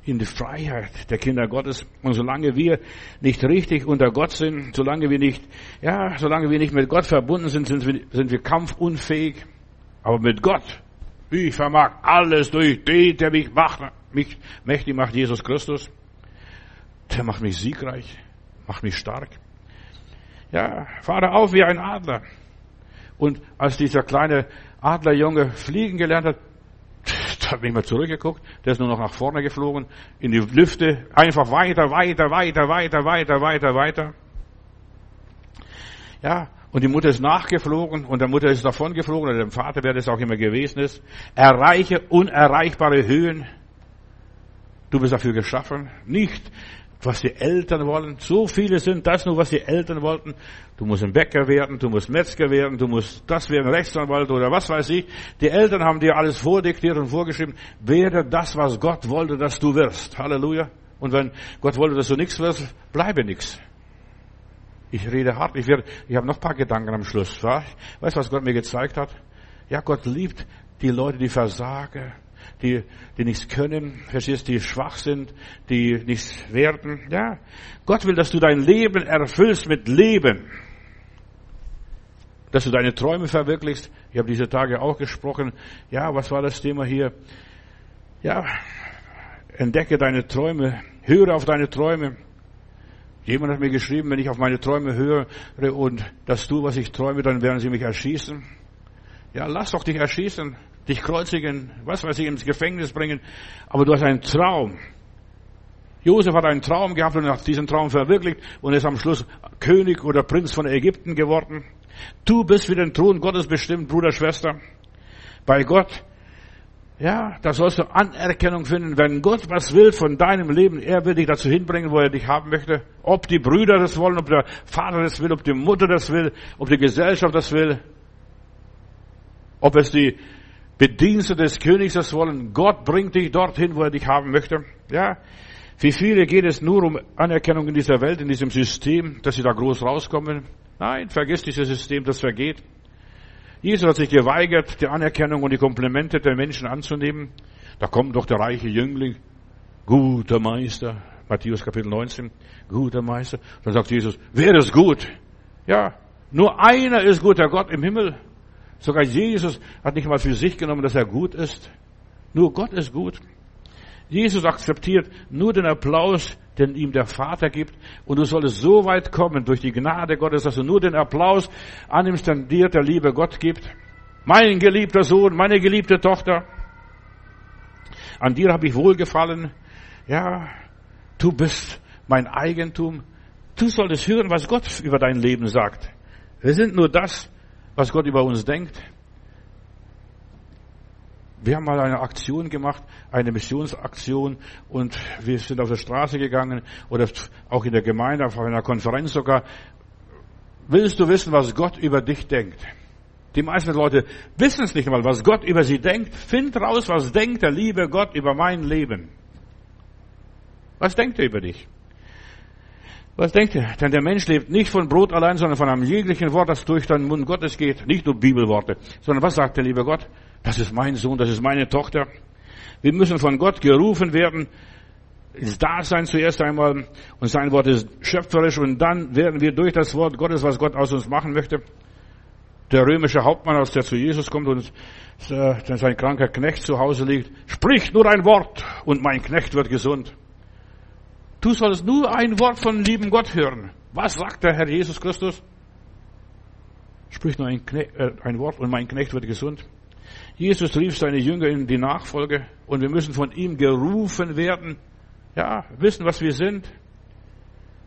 In die Freiheit der Kinder Gottes. Und solange wir nicht richtig unter Gott sind, solange wir nicht, ja, solange wir nicht mit Gott verbunden sind, sind wir, sind wir kampfunfähig. Aber mit Gott, ich vermag alles durch den, der mich macht, mich mächtig macht, Jesus Christus. Der macht mich siegreich, macht mich stark. Ja, fahre auf wie ein Adler. Und als dieser kleine Adlerjunge fliegen gelernt hat, da habe ich mal zurückgeguckt, der ist nur noch nach vorne geflogen, in die Lüfte, einfach weiter, weiter, weiter, weiter, weiter, weiter, weiter. Ja, und die Mutter ist nachgeflogen und der Mutter ist davon geflogen, oder dem Vater, wer das auch immer gewesen ist. Erreiche unerreichbare Höhen. Du bist dafür geschaffen. Nicht, was die Eltern wollen. So viele sind das nur, was die Eltern wollten. Du musst ein Bäcker werden, du musst Metzger werden, du musst das werden, Rechtsanwalt oder was weiß ich. Die Eltern haben dir alles vordiktiert und vorgeschrieben. Werde das, was Gott wollte, dass du wirst. Halleluja. Und wenn Gott wollte, dass du nichts wirst, bleibe nichts. Ich rede hart. Ich, werde, ich habe noch paar Gedanken am Schluss. Weißt du, was Gott mir gezeigt hat? Ja, Gott liebt die Leute, die versagen die, die nichts können, verstehst, die schwach sind, die nichts werden. Ja, Gott will, dass du dein Leben erfüllst mit Leben. Dass du deine Träume verwirklichst. Ich habe diese Tage auch gesprochen. Ja, was war das Thema hier? Ja, entdecke deine Träume, höre auf deine Träume. Jemand hat mir geschrieben, wenn ich auf meine Träume höre und das tue, was ich träume, dann werden sie mich erschießen. Ja, lass doch dich erschießen dich kreuzigen, was weiß ich, ins Gefängnis bringen. Aber du hast einen Traum. Josef hat einen Traum gehabt und hat diesen Traum verwirklicht und ist am Schluss König oder Prinz von Ägypten geworden. Du bist für den Thron Gottes bestimmt, Bruder, Schwester. Bei Gott. Ja, da sollst du Anerkennung finden. Wenn Gott was will von deinem Leben, er will dich dazu hinbringen, wo er dich haben möchte. Ob die Brüder das wollen, ob der Vater das will, ob die Mutter das will, ob die Gesellschaft das will. Ob es die Bedienste des Königs das wollen. Gott bringt dich dorthin, wo er dich haben möchte. Ja. Für viele geht es nur um Anerkennung in dieser Welt, in diesem System, dass sie da groß rauskommen. Nein, vergiss dieses System, das vergeht. Jesus hat sich geweigert, die Anerkennung und die Komplimente der Menschen anzunehmen. Da kommt doch der reiche Jüngling, guter Meister, Matthäus Kapitel 19, guter Meister. Dann sagt Jesus, wer ist gut? Ja, nur einer ist gut, der Gott im Himmel. Sogar Jesus hat nicht mal für sich genommen, dass er gut ist. Nur Gott ist gut. Jesus akzeptiert nur den Applaus, den ihm der Vater gibt. Und du solltest so weit kommen durch die Gnade Gottes, dass du nur den Applaus annimmst, den dir der liebe Gott gibt. Mein geliebter Sohn, meine geliebte Tochter. An dir habe ich wohlgefallen. Ja, du bist mein Eigentum. Du solltest hören, was Gott über dein Leben sagt. Wir sind nur das, was Gott über uns denkt. Wir haben mal eine Aktion gemacht, eine Missionsaktion und wir sind auf der Straße gegangen oder auch in der Gemeinde, auf einer Konferenz sogar. Willst du wissen, was Gott über dich denkt? Die meisten Leute wissen es nicht einmal, was Gott über sie denkt. Find raus, was denkt der liebe Gott über mein Leben. Was denkt er über dich? Was denkt ihr? Denn der Mensch lebt nicht von Brot allein, sondern von einem jeglichen Wort, das durch den Mund Gottes geht. Nicht nur Bibelworte, sondern was sagt der liebe Gott? Das ist mein Sohn, das ist meine Tochter. Wir müssen von Gott gerufen werden, ins Dasein zuerst einmal. Und sein Wort ist schöpferisch und dann werden wir durch das Wort Gottes, was Gott aus uns machen möchte. Der römische Hauptmann, als der zu Jesus kommt und äh, sein kranker Knecht zu Hause liegt, spricht nur ein Wort und mein Knecht wird gesund. Du sollst nur ein Wort von lieben Gott hören. Was sagt der Herr Jesus Christus? Sprich nur ein, Knecht, äh, ein Wort und mein Knecht wird gesund. Jesus rief seine Jünger in die Nachfolge und wir müssen von ihm gerufen werden. Ja, wissen, was wir sind.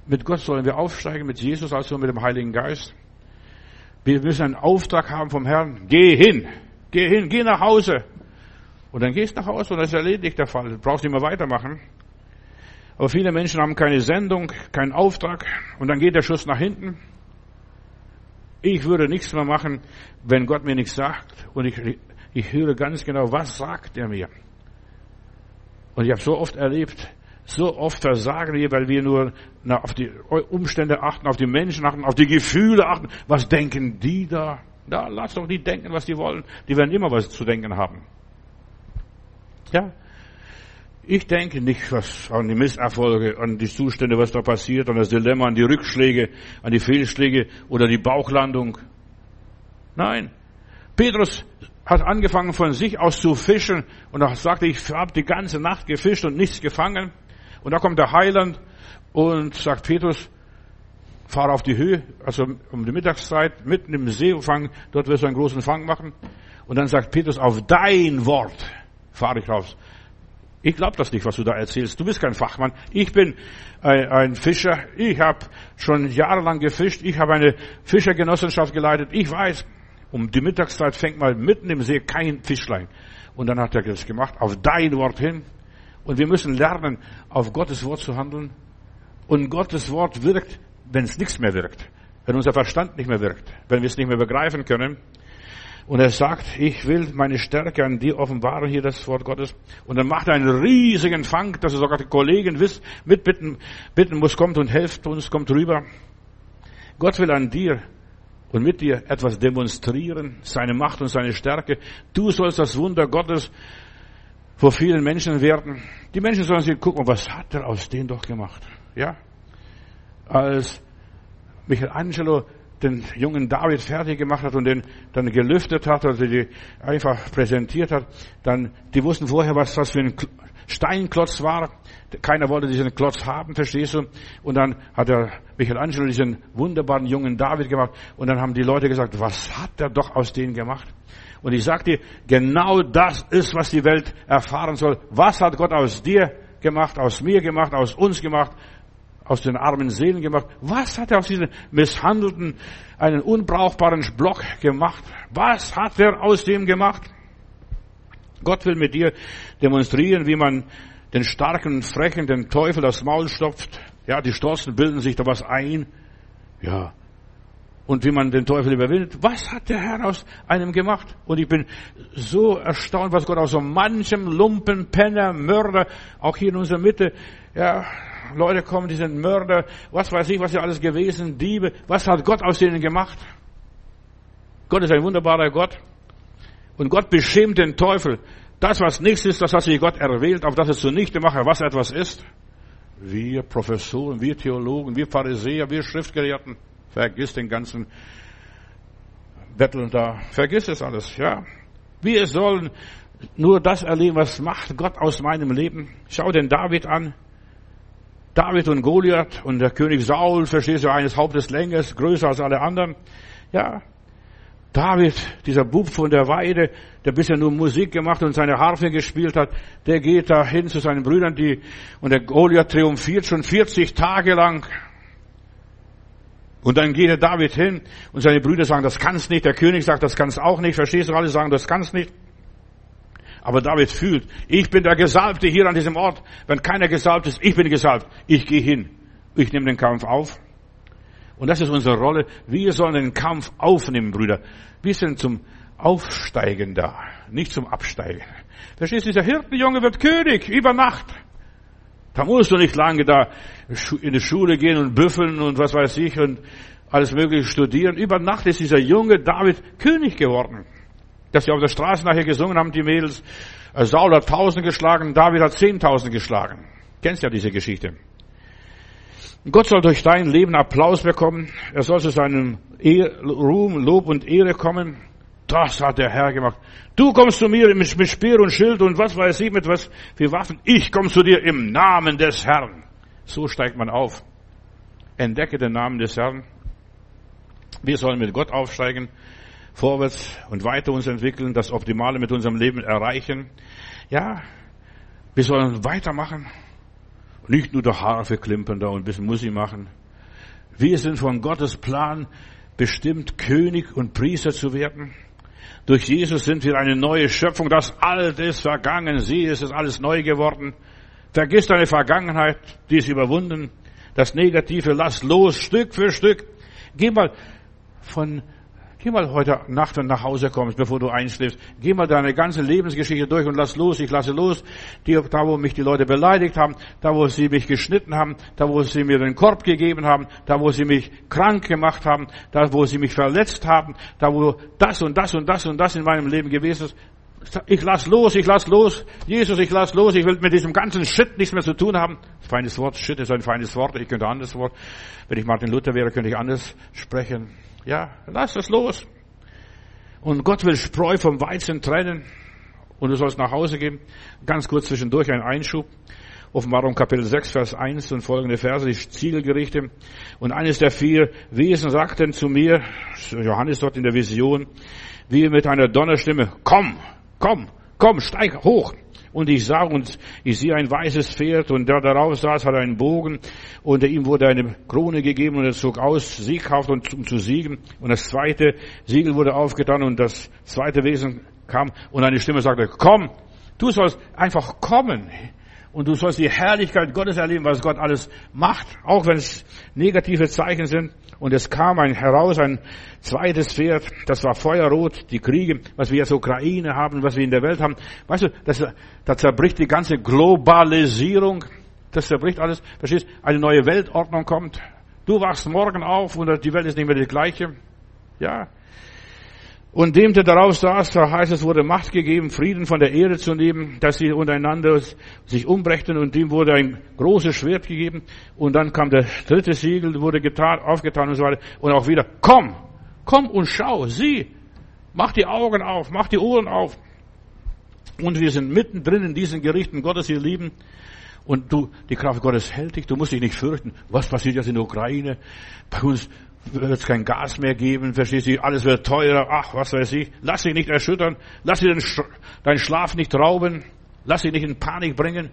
Mit Gott sollen wir aufsteigen, mit Jesus, also mit dem Heiligen Geist. Wir müssen einen Auftrag haben vom Herrn. Geh hin. Geh hin. Geh nach Hause. Und dann gehst du nach Hause und das ist erledigt der Fall. Du brauchst nicht mehr weitermachen. Aber viele Menschen haben keine Sendung, keinen Auftrag und dann geht der Schuss nach hinten. Ich würde nichts mehr machen, wenn Gott mir nichts sagt und ich, ich höre ganz genau, was sagt er mir. Und ich habe so oft erlebt, so oft versagen wir, weil wir nur auf die Umstände achten, auf die Menschen achten, auf die Gefühle achten. Was denken die da? Ja, lass doch die denken, was die wollen. Die werden immer was zu denken haben. Ja. Ich denke nicht was an die Misserfolge, an die Zustände, was da passiert, an das Dilemma, an die Rückschläge, an die Fehlschläge oder die Bauchlandung. Nein. Petrus hat angefangen von sich aus zu fischen und er sagte, ich habe die ganze Nacht gefischt und nichts gefangen. Und da kommt der Heiland und sagt, Petrus, fahr auf die Höhe, also um die Mittagszeit, mitten im See fangen, dort wirst du einen großen Fang machen. Und dann sagt Petrus, auf dein Wort fahre ich raus. Ich glaube das nicht, was du da erzählst. Du bist kein Fachmann. Ich bin ein, ein Fischer. Ich habe schon jahrelang gefischt. Ich habe eine Fischergenossenschaft geleitet. Ich weiß, um die Mittagszeit fängt mal mitten im See kein Fischlein. Und dann hat er das gemacht, auf dein Wort hin. Und wir müssen lernen, auf Gottes Wort zu handeln. Und Gottes Wort wirkt, wenn es nichts mehr wirkt. Wenn unser Verstand nicht mehr wirkt. Wenn wir es nicht mehr begreifen können. Und er sagt, ich will meine Stärke an dir offenbaren, hier das Wort Gottes. Und dann macht er einen riesigen Fang, dass er sogar die Kollegen mitbitten bitten muss, kommt und helft uns, kommt rüber. Gott will an dir und mit dir etwas demonstrieren, seine Macht und seine Stärke. Du sollst das Wunder Gottes vor vielen Menschen werden. Die Menschen sollen sich gucken, was hat er aus denen doch gemacht? Ja? Als Michelangelo den jungen David fertig gemacht hat und den dann gelüftet hat, also die einfach präsentiert hat, dann, die wussten vorher, was das für ein Steinklotz war. Keiner wollte diesen Klotz haben, verstehst du? Und dann hat der Michelangelo diesen wunderbaren jungen David gemacht und dann haben die Leute gesagt, was hat er doch aus denen gemacht? Und ich sag dir, genau das ist, was die Welt erfahren soll. Was hat Gott aus dir gemacht, aus mir gemacht, aus uns gemacht, aus den armen Seelen gemacht? Was hat er aus diesen misshandelten, einen unbrauchbaren Block gemacht? Was hat er aus dem gemacht? Gott will mit dir demonstrieren, wie man den starken, frechen, den Teufel das Maul stopft. Ja, die Stolzen bilden sich da was ein. Ja, und wie man den Teufel überwindet. Was hat der Herr aus einem gemacht? Und ich bin so erstaunt, was Gott aus so manchem Lumpen, Penner, Mörder, auch hier in unserer Mitte, ja, Leute kommen, die sind Mörder, was weiß ich, was sie alles gewesen, Diebe. Was hat Gott aus denen gemacht? Gott ist ein wunderbarer Gott. Und Gott beschämt den Teufel. Das, was nichts ist, das hat sich Gott erwählt, auf das es zunichte mache, was etwas ist. Wir Professoren, wir Theologen, wir Pharisäer, wir Schriftgelehrten. Vergiss den ganzen Betteln da. Vergiss es alles, ja. Wir sollen nur das erleben, was macht Gott aus meinem Leben. Schau den David an. David und Goliath und der König Saul, verstehst du, eines Hauptes Länges, größer als alle anderen. Ja. David, dieser Bub von der Weide, der bisher nur Musik gemacht und seine Harfe gespielt hat, der geht da hin zu seinen Brüdern, die, und der Goliath triumphiert schon 40 Tage lang. Und dann geht der David hin und seine Brüder sagen, das kannst nicht. Der König sagt, das kannst auch nicht. Verstehst du? Alle sagen, das kannst nicht. Aber David fühlt, ich bin der Gesalbte hier an diesem Ort. Wenn keiner gesalbt ist, ich bin gesalbt. Ich gehe hin. Ich nehme den Kampf auf. Und das ist unsere Rolle. Wir sollen den Kampf aufnehmen, Brüder. Wir sind zum Aufsteigen da, nicht zum Absteigen. Verstehst du? Dieser Hirtenjunge wird König über Nacht. Da musst du nicht lange da in die Schule gehen und büffeln und was weiß ich und alles mögliche studieren. Über Nacht ist dieser junge David König geworden. Dass sie auf der Straße nachher gesungen haben, die Mädels. Äh, Saul hat tausend geschlagen, David hat zehntausend geschlagen. Kennst ja diese Geschichte. Gott soll durch dein Leben Applaus bekommen. Er soll zu seinem Ruhm, Lob und Ehre kommen. Das hat der Herr gemacht. Du kommst zu mir mit, Speer und Schild und was weiß ich mit was für Waffen. Ich komme zu dir im Namen des Herrn. So steigt man auf. Entdecke den Namen des Herrn. Wir sollen mit Gott aufsteigen, vorwärts und weiter uns entwickeln, das Optimale mit unserem Leben erreichen. Ja, wir sollen weitermachen. Nicht nur der Harfe klimpern da und ein bisschen Musik machen. Wir sind von Gottes Plan bestimmt, König und Priester zu werden. Durch Jesus sind wir eine neue Schöpfung. Das Alte ist vergangen. Sie es ist alles neu geworden. Vergiss deine Vergangenheit. Die ist überwunden. Das Negative lass los, Stück für Stück. Geh mal von Geh mal heute Nacht, du nach Hause kommst, bevor du einschläfst. Geh mal deine ganze Lebensgeschichte durch und lass los. Ich lasse los. Die, da, wo mich die Leute beleidigt haben, da, wo sie mich geschnitten haben, da, wo sie mir den Korb gegeben haben, da, wo sie mich krank gemacht haben, da, wo sie mich verletzt haben, da, wo das und das und das und das in meinem Leben gewesen ist. Ich lass los, ich lass los. Jesus, ich lass los. Ich will mit diesem ganzen Shit nichts mehr zu tun haben. Feines Wort. Shit ist ein feines Wort. Ich könnte anderes Wort. Wenn ich Martin Luther wäre, könnte ich anders sprechen. Ja, lass das los. Und Gott will Spreu vom Weizen trennen. Und du sollst nach Hause gehen. Ganz kurz zwischendurch ein Einschub. Offenbarung Kapitel 6, Vers 1 und folgende Verse, die Ziegelgerichte. Und eines der vier Wesen sagten zu mir, Johannes dort in der Vision, wie mit einer Donnerstimme, komm, komm, komm, steig hoch. Und ich sah und ich sehe ein weißes Pferd und der darauf saß, hatte einen Bogen und ihm wurde eine Krone gegeben und er zog aus, sieghaft und um zu siegen. Und das zweite Siegel wurde aufgetan und das zweite Wesen kam und eine Stimme sagte, komm, du sollst einfach kommen. Und du sollst die Herrlichkeit Gottes erleben, was Gott alles macht, auch wenn es negative Zeichen sind. Und es kam ein heraus, ein zweites Pferd, das war feuerrot, die Kriege, was wir jetzt Ukraine haben, was wir in der Welt haben. Weißt du, das, da zerbricht die ganze Globalisierung, das zerbricht alles. Verstehst? Eine neue Weltordnung kommt. Du wachst morgen auf und die Welt ist nicht mehr die gleiche. Ja, und dem, der darauf saß, da heißt es, wurde Macht gegeben, Frieden von der Erde zu nehmen, dass sie untereinander sich umbrächten und dem wurde ein großes Schwert gegeben und dann kam der dritte Siegel, wurde getan, aufgetan und so weiter und auch wieder, komm, komm und schau, sieh, mach die Augen auf, mach die Ohren auf. Und wir sind mittendrin in diesen Gerichten Gottes, ihr Lieben. Und du, die Kraft Gottes hält dich, du musst dich nicht fürchten. Was passiert jetzt in der Ukraine? Bei uns wird es kein Gas mehr geben, verstehst du, alles wird teurer, ach, was weiß ich. Lass dich nicht erschüttern, lass dir deinen Schlaf nicht rauben, lass dich nicht in Panik bringen.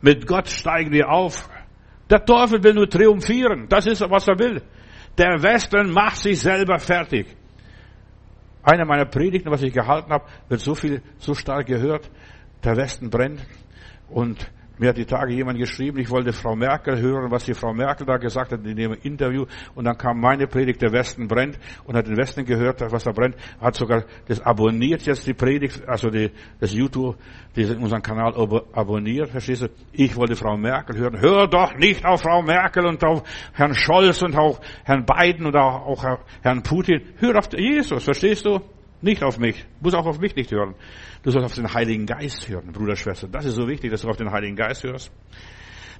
Mit Gott steigen wir auf. Der Teufel will nur triumphieren, das ist, was er will. Der Westen macht sich selber fertig. Einer meiner Predigten, was ich gehalten habe, wird so viel, so stark gehört. Der Westen brennt und mir hat die Tage jemand geschrieben, ich wollte Frau Merkel hören, was die Frau Merkel da gesagt hat in dem Interview. Und dann kam meine Predigt, der Westen brennt, und hat den Westen gehört, was da brennt, hat sogar das abonniert jetzt die Predigt, also die, das YouTube, die, unseren Kanal abonniert, verstehst du? Ich wollte Frau Merkel hören. Hör doch nicht auf Frau Merkel und auf Herrn Scholz und auf Herrn Biden und auch, auch Herrn Putin. Hör auf Jesus, verstehst du? Nicht auf mich. Muss auch auf mich nicht hören. Du sollst auf den Heiligen Geist hören, Bruder, Schwester. Das ist so wichtig, dass du auf den Heiligen Geist hörst.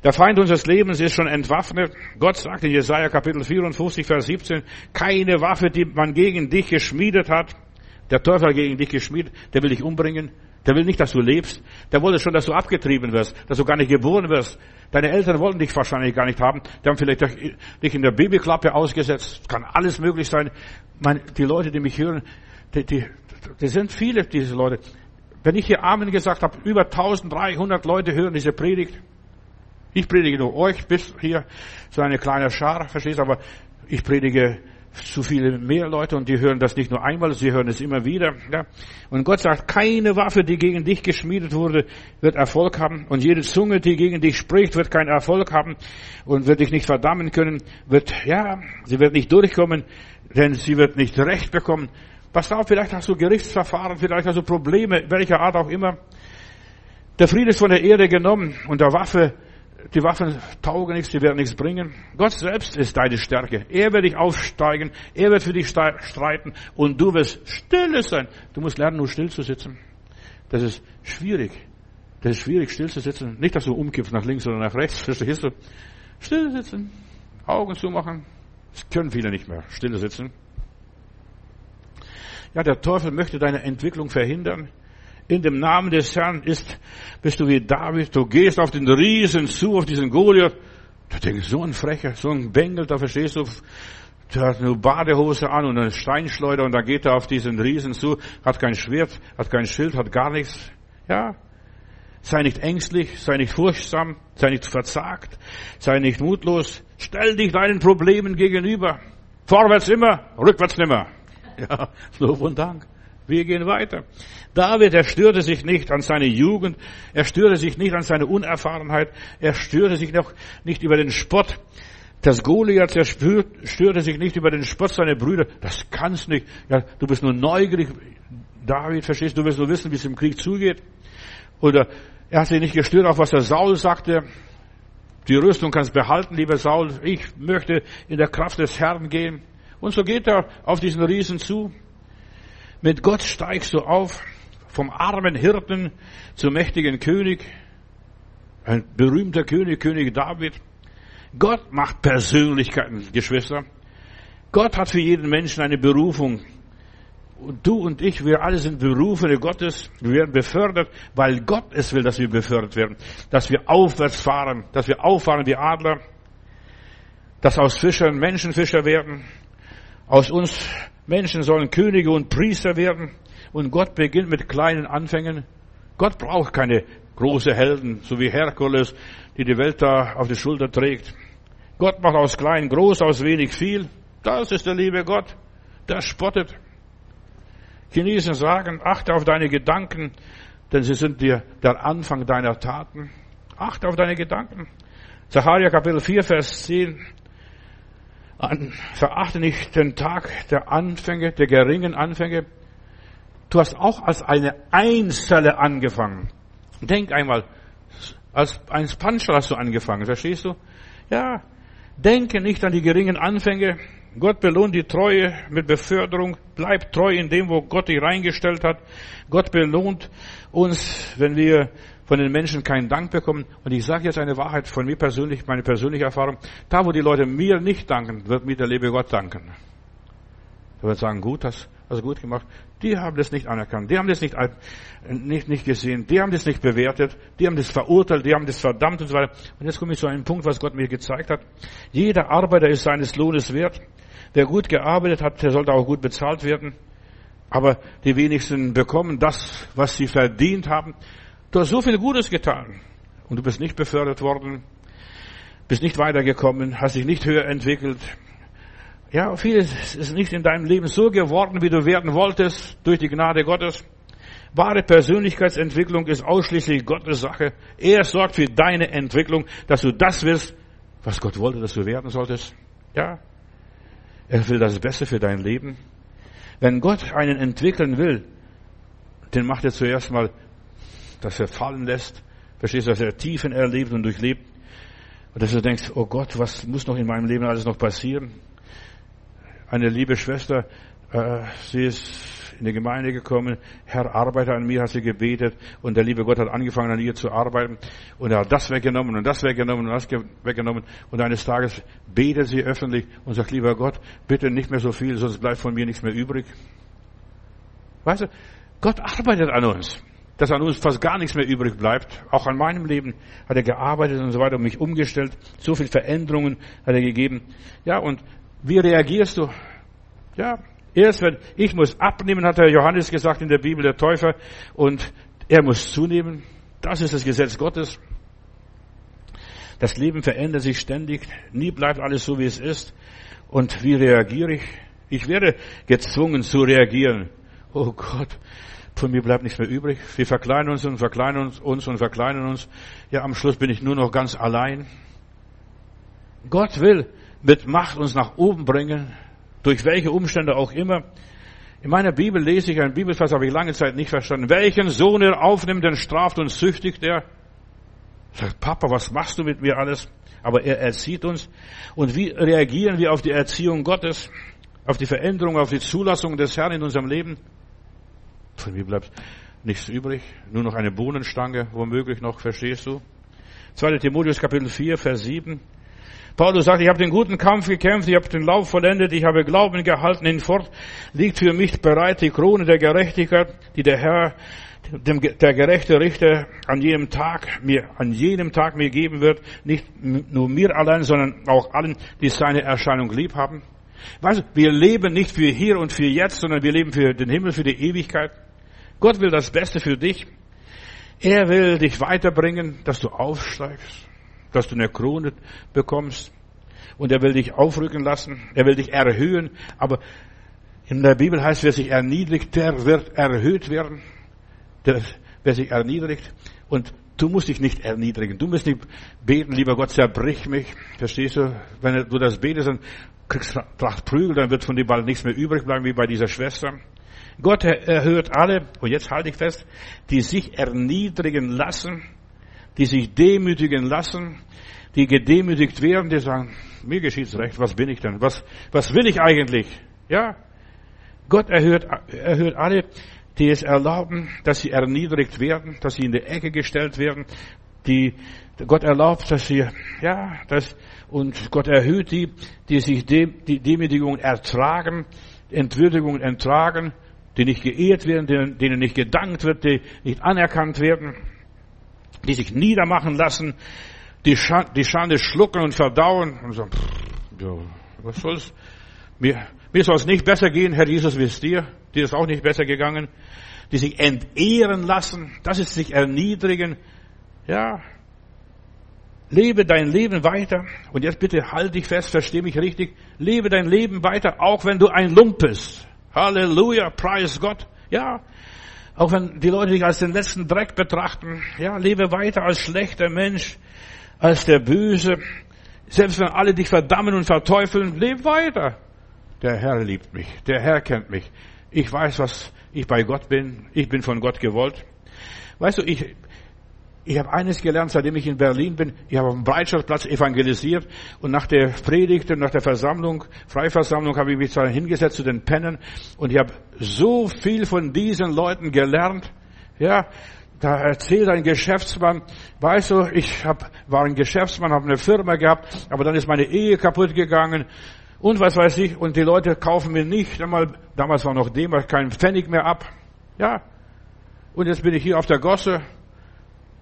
Der Feind unseres Lebens ist schon entwaffnet. Gott sagt in Jesaja Kapitel 54, Vers 17, keine Waffe, die man gegen dich geschmiedet hat, der Teufel gegen dich geschmiedet, der will dich umbringen. Der will nicht, dass du lebst. Der wollte schon, dass du abgetrieben wirst, dass du gar nicht geboren wirst. Deine Eltern wollten dich wahrscheinlich gar nicht haben. Die haben vielleicht dich in der Babyklappe ausgesetzt. Kann alles möglich sein. die Leute, die mich hören, die, die, die sind viele, diese Leute. Wenn ich hier Amen gesagt habe, über 1300 Leute hören diese Predigt. Ich predige nur euch bis hier so eine kleine Schar, verstehst du? Aber ich predige zu viele mehr Leute und die hören das nicht nur einmal, sie hören es immer wieder. Ja. Und Gott sagt, keine Waffe, die gegen dich geschmiedet wurde, wird Erfolg haben. Und jede Zunge, die gegen dich spricht, wird keinen Erfolg haben und wird dich nicht verdammen können, wird, ja, sie wird nicht durchkommen, denn sie wird nicht recht bekommen. Pass auf, vielleicht hast du Gerichtsverfahren, vielleicht hast du Probleme, welcher Art auch immer. Der Friede ist von der Erde genommen und der Waffe, die Waffen taugen nichts, die werden nichts bringen. Gott selbst ist deine Stärke. Er wird dich aufsteigen, er wird für dich streiten und du wirst stille sein. Du musst lernen, nur still zu sitzen. Das ist schwierig. Das ist schwierig, still zu sitzen. Nicht, dass du umkippst nach links oder nach rechts, verstehst du? Still sitzen, Augen zumachen. Das können viele nicht mehr. Stille sitzen. Ja, der Teufel möchte deine Entwicklung verhindern. In dem Namen des Herrn ist, bist du wie David. Du gehst auf den Riesen zu, auf diesen Goliath. Da denke ich, so ein Frecher, so ein Bengel, da verstehst du, der hat eine Badehose an und eine Steinschleuder und da geht er auf diesen Riesen zu, hat kein Schwert, hat kein Schild, hat gar nichts. Ja. Sei nicht ängstlich, sei nicht furchtsam, sei nicht verzagt, sei nicht mutlos. Stell dich deinen Problemen gegenüber. Vorwärts immer, rückwärts nimmer. Ja, Lob und Dank. Wir gehen weiter. David, er störte sich nicht an seine Jugend, er störte sich nicht an seine Unerfahrenheit, er störte sich noch nicht über den Spott Das Goliath, der störte sich nicht über den Spott seiner Brüder. Das kannst nicht. Ja, du bist nur neugierig. David, verstehst du, du willst nur wissen, wie es im Krieg zugeht. Oder er hat sich nicht gestört, auf was der Saul sagte. Die Rüstung kannst behalten, lieber Saul. Ich möchte in der Kraft des Herrn gehen. Und so geht er auf diesen Riesen zu. Mit Gott steigst du auf, vom armen Hirten zum mächtigen König. Ein berühmter König, König David. Gott macht Persönlichkeiten, Geschwister. Gott hat für jeden Menschen eine Berufung. Und du und ich, wir alle sind Berufene Gottes. Wir werden befördert, weil Gott es will, dass wir befördert werden. Dass wir aufwärts fahren, dass wir auffahren wie Adler. Dass aus Fischern Menschenfischer werden. Aus uns Menschen sollen Könige und Priester werden. Und Gott beginnt mit kleinen Anfängen. Gott braucht keine große Helden, so wie Herkules, die die Welt da auf die Schulter trägt. Gott macht aus klein groß, aus wenig viel. Das ist der liebe Gott. Der spottet. Chinesen sagen, achte auf deine Gedanken, denn sie sind dir der Anfang deiner Taten. Achte auf deine Gedanken. Zacharia Kapitel 4, Vers 10. Verachte nicht den Tag der Anfänge, der geringen Anfänge. Du hast auch als eine Einzelle angefangen. Denk einmal, als ein Puncher hast du angefangen, verstehst du? Ja, denke nicht an die geringen Anfänge. Gott belohnt die Treue mit Beförderung. Bleib treu in dem, wo Gott dich reingestellt hat. Gott belohnt uns, wenn wir von den Menschen keinen Dank bekommen. Und ich sage jetzt eine Wahrheit von mir persönlich, meine persönliche Erfahrung. Da, wo die Leute mir nicht danken, wird mir der liebe Gott danken. Er wird sagen, gut, das hast du gut gemacht. Die haben das nicht anerkannt, die haben das nicht, nicht, nicht gesehen, die haben das nicht bewertet, die haben das verurteilt, die haben das verdammt und so weiter. Und jetzt komme ich zu einem Punkt, was Gott mir gezeigt hat. Jeder Arbeiter ist seines Lohnes wert. Wer gut gearbeitet hat, der sollte auch gut bezahlt werden. Aber die wenigsten bekommen das, was sie verdient haben. Du hast so viel Gutes getan. Und du bist nicht befördert worden, bist nicht weitergekommen, hast dich nicht höher entwickelt, ja, vieles ist nicht in deinem Leben so geworden, wie du werden wolltest, durch die Gnade Gottes. Wahre Persönlichkeitsentwicklung ist ausschließlich Gottes Sache. Er sorgt für deine Entwicklung, dass du das wirst, was Gott wollte, dass du werden solltest. Ja. Er will das Beste für dein Leben. Wenn Gott einen entwickeln will, den macht er zuerst mal, dass er fallen lässt. Verstehst du, dass er Tiefen erlebt und durchlebt. Und dass du denkst, oh Gott, was muss noch in meinem Leben alles noch passieren? eine liebe Schwester, äh, sie ist in die Gemeinde gekommen, Herr, arbeite an mir, hat sie gebetet und der liebe Gott hat angefangen an ihr zu arbeiten und er hat das weggenommen und das weggenommen und das weggenommen und eines Tages betet sie öffentlich und sagt, lieber Gott, bitte nicht mehr so viel, sonst bleibt von mir nichts mehr übrig. Weißt du, Gott arbeitet an uns dass an uns fast gar nichts mehr übrig bleibt. Auch an meinem Leben hat er gearbeitet und so weiter und mich umgestellt. So viele Veränderungen hat er gegeben. Ja, und wie reagierst du? Ja, erst wenn ich muss abnehmen, hat der Johannes gesagt in der Bibel, der Täufer, und er muss zunehmen. Das ist das Gesetz Gottes. Das Leben verändert sich ständig. Nie bleibt alles so, wie es ist. Und wie reagiere ich? Ich werde gezwungen zu reagieren. Oh Gott, von mir bleibt nichts mehr übrig. Wir verkleinern uns und verkleinern uns und verkleinern uns. Ja, am Schluss bin ich nur noch ganz allein. Gott will, mit Macht uns nach oben bringen, durch welche Umstände auch immer. In meiner Bibel lese ich einen Bibelvers, habe ich lange Zeit nicht verstanden. Welchen Sohn er aufnimmt, den straft und züchtigt er. Sagt, Papa, was machst du mit mir alles? Aber er erzieht uns. Und wie reagieren wir auf die Erziehung Gottes? Auf die Veränderung, auf die Zulassung des Herrn in unserem Leben? Von mir bleibt nichts übrig. Nur noch eine Bohnenstange, womöglich noch, verstehst du? 2. Timotheus Kapitel 4, Vers 7. Paulus sagt, ich habe den guten Kampf gekämpft, ich habe den Lauf vollendet, ich habe Glauben gehalten, hinfort liegt für mich bereit die Krone der Gerechtigkeit, die der Herr, dem, der gerechte Richter an jedem Tag mir, an jedem Tag mir geben wird, nicht nur mir allein, sondern auch allen, die seine Erscheinung lieb haben. Weißt du, wir leben nicht für hier und für jetzt, sondern wir leben für den Himmel, für die Ewigkeit. Gott will das Beste für dich. Er will dich weiterbringen, dass du aufsteigst dass du eine Krone bekommst. Und er will dich aufrücken lassen. Er will dich erhöhen. Aber in der Bibel heißt, wer sich erniedrigt, der wird erhöht werden. Der, wer sich erniedrigt. Und Du musst dich nicht erniedrigen. Du musst nicht beten, lieber Gott, zerbrich mich. Verstehst du? Wenn du das betest, dann kriegst du Tracht Prügel, dann wird von dir bald nichts mehr übrig bleiben, wie bei dieser Schwester. Gott erhört alle, und jetzt halte ich fest, die sich erniedrigen lassen, die sich demütigen lassen, die gedemütigt werden, die sagen, mir geschieht's recht, was bin ich denn? Was, was will ich eigentlich? Ja. Gott erhört, erhört alle, die es erlauben, dass sie erniedrigt werden, dass sie in die Ecke gestellt werden, die Gott erlaubt, dass sie, ja, das, und Gott erhöht die, die sich die Demütigung ertragen, Entwürdigungen ertragen, die nicht geehrt werden, denen, nicht gedankt wird, die nicht anerkannt werden, die sich niedermachen lassen, die, Schande, schlucken und verdauen und sagen, pff, was soll's? Mir, mir soll es nicht besser gehen, Herr Jesus, wie es dir. Dir ist auch nicht besser gegangen. Die sich entehren lassen, das ist sich erniedrigen. Ja. Lebe dein Leben weiter. Und jetzt bitte halt dich fest, versteh mich richtig. Lebe dein Leben weiter, auch wenn du ein Lump bist. Halleluja, preis Gott. Ja. Auch wenn die Leute dich als den letzten Dreck betrachten. Ja, lebe weiter als schlechter Mensch, als der Böse. Selbst wenn alle dich verdammen und verteufeln, lebe weiter. Der Herr liebt mich. Der Herr kennt mich. Ich weiß, was ich bei Gott bin. Ich bin von Gott gewollt. Weißt du, ich, ich habe eines gelernt, seitdem ich in Berlin bin. Ich habe auf dem Breitscheidplatz evangelisiert und nach der Predigt und nach der Versammlung, Freiversammlung, habe ich mich da hingesetzt zu den Pennen und ich habe so viel von diesen Leuten gelernt. Ja, da erzählt ein Geschäftsmann, weißt du, ich hab, war ein Geschäftsmann, habe eine Firma gehabt, aber dann ist meine Ehe kaputt gegangen und was weiß ich, und die Leute kaufen mir nicht einmal, damals war noch dem, kein Pfennig mehr ab. Ja. Und jetzt bin ich hier auf der Gosse.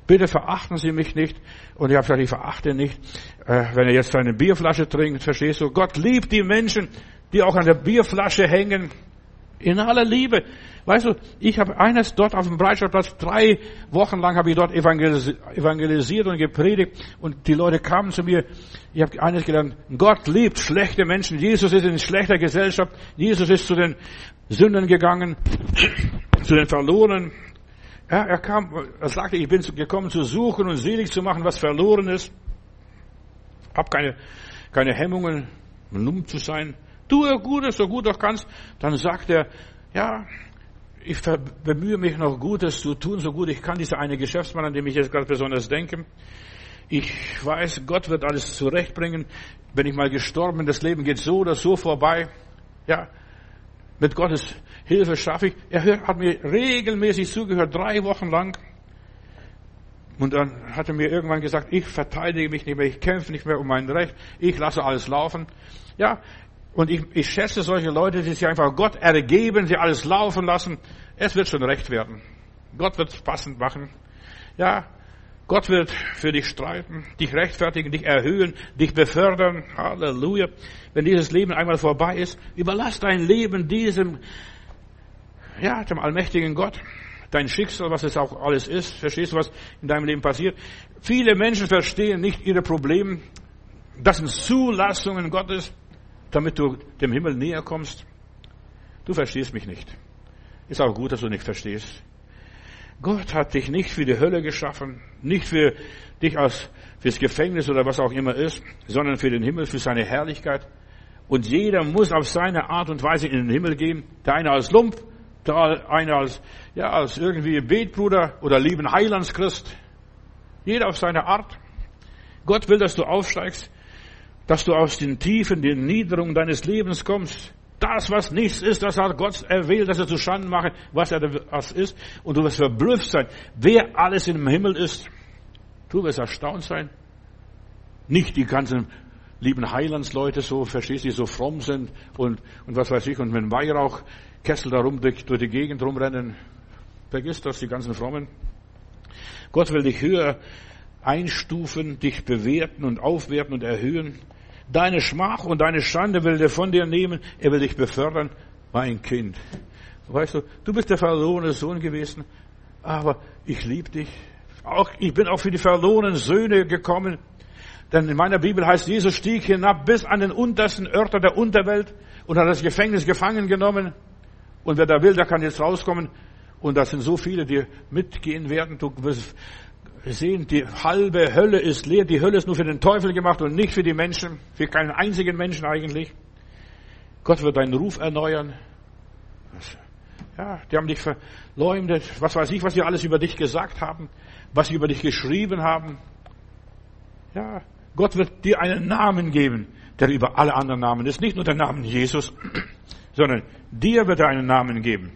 Bitte verachten Sie mich nicht. Und ich habe gesagt, ich verachte nicht. Äh, wenn er jetzt eine Bierflasche trinkt, verstehst du? Gott liebt die Menschen, die auch an der Bierflasche hängen. In aller Liebe. Weißt du, ich habe eines dort auf dem Breitscheidplatz, drei Wochen lang habe ich dort evangelisiert und gepredigt und die Leute kamen zu mir. Ich habe eines gelernt, Gott liebt schlechte Menschen. Jesus ist in schlechter Gesellschaft. Jesus ist zu den Sündern gegangen, zu den Verlorenen. Ja, er kam, er sagte, ich bin gekommen zu suchen und selig zu machen, was verloren ist. Hab keine, keine Hemmungen, um zu sein. Tue Gutes, so gut du kannst. Dann sagt er, ja, ich bemühe mich noch Gutes zu tun, so gut ich kann. Dieser eine Geschäftsmann, an dem ich jetzt gerade besonders denke. Ich weiß, Gott wird alles zurechtbringen. Wenn ich mal gestorben bin, das Leben geht so oder so vorbei. Ja, mit Gottes Hilfe schaffe ich. Er hat mir regelmäßig zugehört, drei Wochen lang. Und dann hat er mir irgendwann gesagt, ich verteidige mich nicht mehr, ich kämpfe nicht mehr um mein Recht, ich lasse alles laufen. Ja, und ich, ich schätze solche Leute, die sich einfach Gott ergeben, sie alles laufen lassen. Es wird schon recht werden. Gott wird es passend machen. Ja, Gott wird für dich streiten, dich rechtfertigen, dich erhöhen, dich befördern. Halleluja. Wenn dieses Leben einmal vorbei ist, überlass dein Leben diesem, ja, dem allmächtigen Gott. Dein Schicksal, was es auch alles ist. Verstehst du, was in deinem Leben passiert? Viele Menschen verstehen nicht ihre Probleme. Das sind Zulassungen Gottes damit du dem Himmel näher kommst? Du verstehst mich nicht. Ist auch gut, dass du nicht verstehst. Gott hat dich nicht für die Hölle geschaffen, nicht für dich als fürs Gefängnis oder was auch immer ist, sondern für den Himmel, für seine Herrlichkeit. Und jeder muss auf seine Art und Weise in den Himmel gehen. Der eine als Lump, der eine als, ja, als irgendwie Betbruder oder lieben Heilandschrist. Jeder auf seine Art. Gott will, dass du aufsteigst dass du aus den Tiefen, den Niederungen deines Lebens kommst. Das, was nichts ist, das hat Gott erwählt, dass er zu Schanden mache, was er was ist. Und du wirst verblüfft sein, wer alles im Himmel ist. Du wirst erstaunt sein. Nicht die ganzen lieben Heilandsleute so, verstehst du, die so fromm sind und, und was weiß ich, und wenn Weihrauchkessel da rum durch, durch die Gegend rumrennen. Vergiss das, die ganzen Frommen. Gott will dich höher einstufen, dich bewerten und aufwerten und erhöhen. Deine Schmach und deine Schande will er von dir nehmen. Er will dich befördern. Mein Kind. Weißt du, du bist der verlorene Sohn gewesen, aber ich liebe dich. Auch, ich bin auch für die verlorenen Söhne gekommen. Denn in meiner Bibel heißt, Jesus stieg hinab bis an den untersten Örter der Unterwelt und hat das Gefängnis gefangen genommen. Und wer da will, der kann jetzt rauskommen. Und das sind so viele, die mitgehen werden. Du wirst Wir sehen, die halbe Hölle ist leer. Die Hölle ist nur für den Teufel gemacht und nicht für die Menschen, für keinen einzigen Menschen eigentlich. Gott wird deinen Ruf erneuern. Ja, die haben dich verleumdet. Was weiß ich, was sie alles über dich gesagt haben, was sie über dich geschrieben haben. Ja, Gott wird dir einen Namen geben, der über alle anderen Namen ist. Nicht nur der Name Jesus, sondern dir wird er einen Namen geben.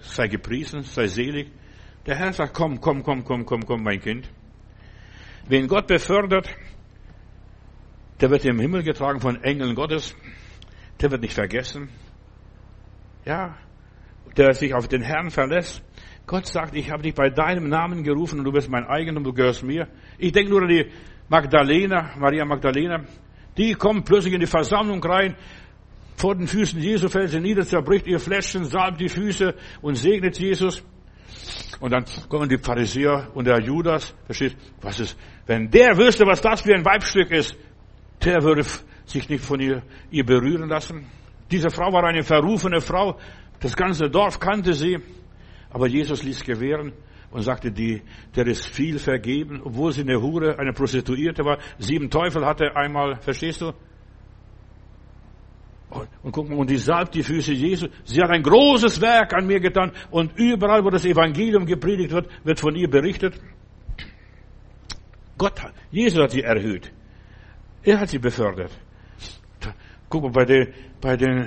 Sei gepriesen, sei selig. Der Herr sagt, komm, komm, komm, komm, komm, komm, mein Kind. Wen Gott befördert, der wird im Himmel getragen von Engeln Gottes. Der wird nicht vergessen. Ja, der sich auf den Herrn verlässt. Gott sagt, ich habe dich bei deinem Namen gerufen und du bist mein Eigentum, du gehörst mir. Ich denke nur an die Magdalena, Maria Magdalena. Die kommt plötzlich in die Versammlung rein, vor den Füßen Jesu fällt sie nieder, zerbricht ihr Fläschchen, salbt die Füße und segnet Jesus. Und dann kommen die Pharisäer und der Judas, versteht, was ist, wenn der wüsste, was das für ein Weibstück ist, der würde sich nicht von ihr, ihr berühren lassen. Diese Frau war eine verrufene Frau, das ganze Dorf kannte sie, aber Jesus ließ gewähren und sagte, die, der ist viel vergeben, obwohl sie eine Hure, eine Prostituierte war, sieben Teufel hatte einmal, verstehst du? Und guck mal, und die salbt die Füße Jesu. Sie hat ein großes Werk an mir getan. Und überall, wo das Evangelium gepredigt wird, wird von ihr berichtet. Gott Jesus hat sie erhöht. Er hat sie befördert. Guck mal, bei den, bei den,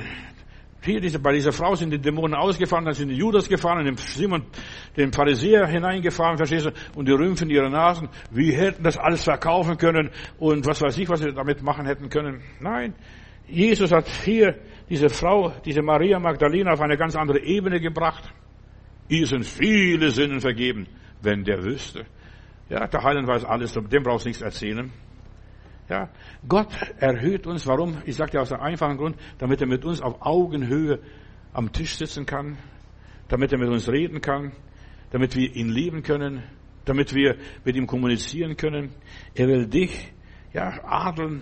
hier diese, bei dieser Frau sind die Dämonen ausgefahren, dann sind die Judas gefahren, den Simon, den Pharisäer hineingefahren, verstehst du, und die rümpfen ihre Nasen. Wie hätten das alles verkaufen können und was weiß ich, was sie damit machen hätten können. Nein. Jesus hat hier diese Frau, diese Maria Magdalena auf eine ganz andere Ebene gebracht. Ihr sind viele Sinnen vergeben, wenn der wüsste. Ja, der Heiland weiß alles, dem brauchst du nichts erzählen. Ja, Gott erhöht uns. Warum? Ich sage dir aus einem einfachen Grund, damit er mit uns auf Augenhöhe am Tisch sitzen kann, damit er mit uns reden kann, damit wir ihn lieben können, damit wir mit ihm kommunizieren können. Er will dich, ja, adeln.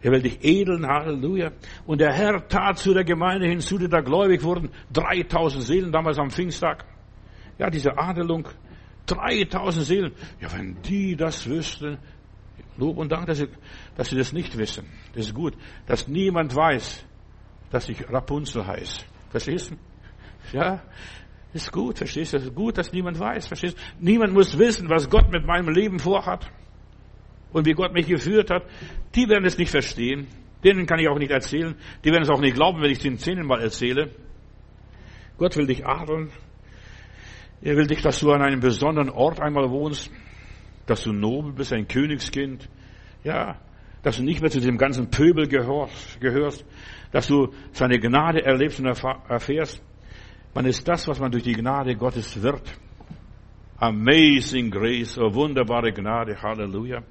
Er will dich edeln, Halleluja. Und der Herr tat zu der Gemeinde hinzu, die da gläubig wurden, 3000 Seelen damals am Pfingsttag. Ja, diese Adelung, 3000 Seelen. Ja, wenn die das wüssten, Lob und Dank, dass sie, dass sie das nicht wissen. Das ist gut. Dass niemand weiß, dass ich Rapunzel heiße. Verstehst du? Ja, ist gut, verstehst du? Ist gut, dass niemand weiß, verstehst du? Niemand muss wissen, was Gott mit meinem Leben vorhat und wie Gott mich geführt hat. Die werden es nicht verstehen. Denen kann ich auch nicht erzählen. Die werden es auch nicht glauben, wenn ich es ihnen zehnmal erzähle. Gott will dich adeln. Er will dich, dass du an einem besonderen Ort einmal wohnst dass du nobel bist, ein Königskind. Ja, dass du nicht mehr zu diesem ganzen Pöbel gehörst, dass du seine Gnade erlebst und erfährst. Man ist das, was man durch die Gnade Gottes wird. Amazing Grace, oh wunderbare Gnade, Halleluja.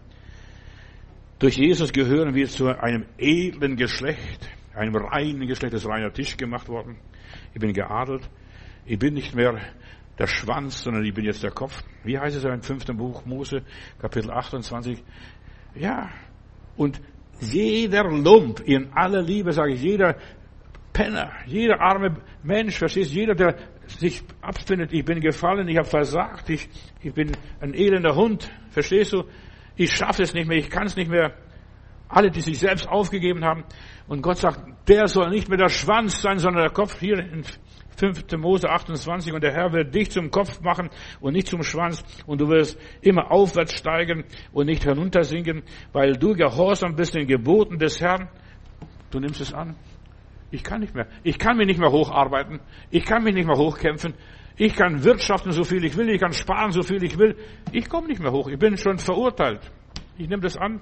Durch Jesus gehören wir zu einem edlen Geschlecht, einem reinen Geschlecht, das reiner Tisch gemacht worden. Ich bin geadelt. Ich bin nicht mehr der Schwanz, sondern ich bin jetzt der Kopf. Wie heißt es im fünften Buch Mose, Kapitel 28? Ja, und jeder Lump, in aller Liebe sage ich, jeder Penner, jeder arme Mensch, verstehst du, jeder, der sich abfindet, ich bin gefallen, ich habe versagt, ich, ich bin ein elender Hund, verstehst du? Ich schaffe es nicht mehr, ich kann es nicht mehr. Alle, die sich selbst aufgegeben haben. Und Gott sagt, der soll nicht mehr der Schwanz sein, sondern der Kopf. Hier in 5. Mose 28, und der Herr wird dich zum Kopf machen und nicht zum Schwanz, und du wirst immer aufwärts steigen und nicht heruntersinken, weil du gehorsam bist den Geboten des Herrn. Du nimmst es an. Ich kann nicht mehr. Ich kann mich nicht mehr hocharbeiten. Ich kann mich nicht mehr hochkämpfen. Ich kann wirtschaften, so viel ich will. Ich kann sparen, so viel ich will. Ich komme nicht mehr hoch. Ich bin schon verurteilt. Ich nehme das an.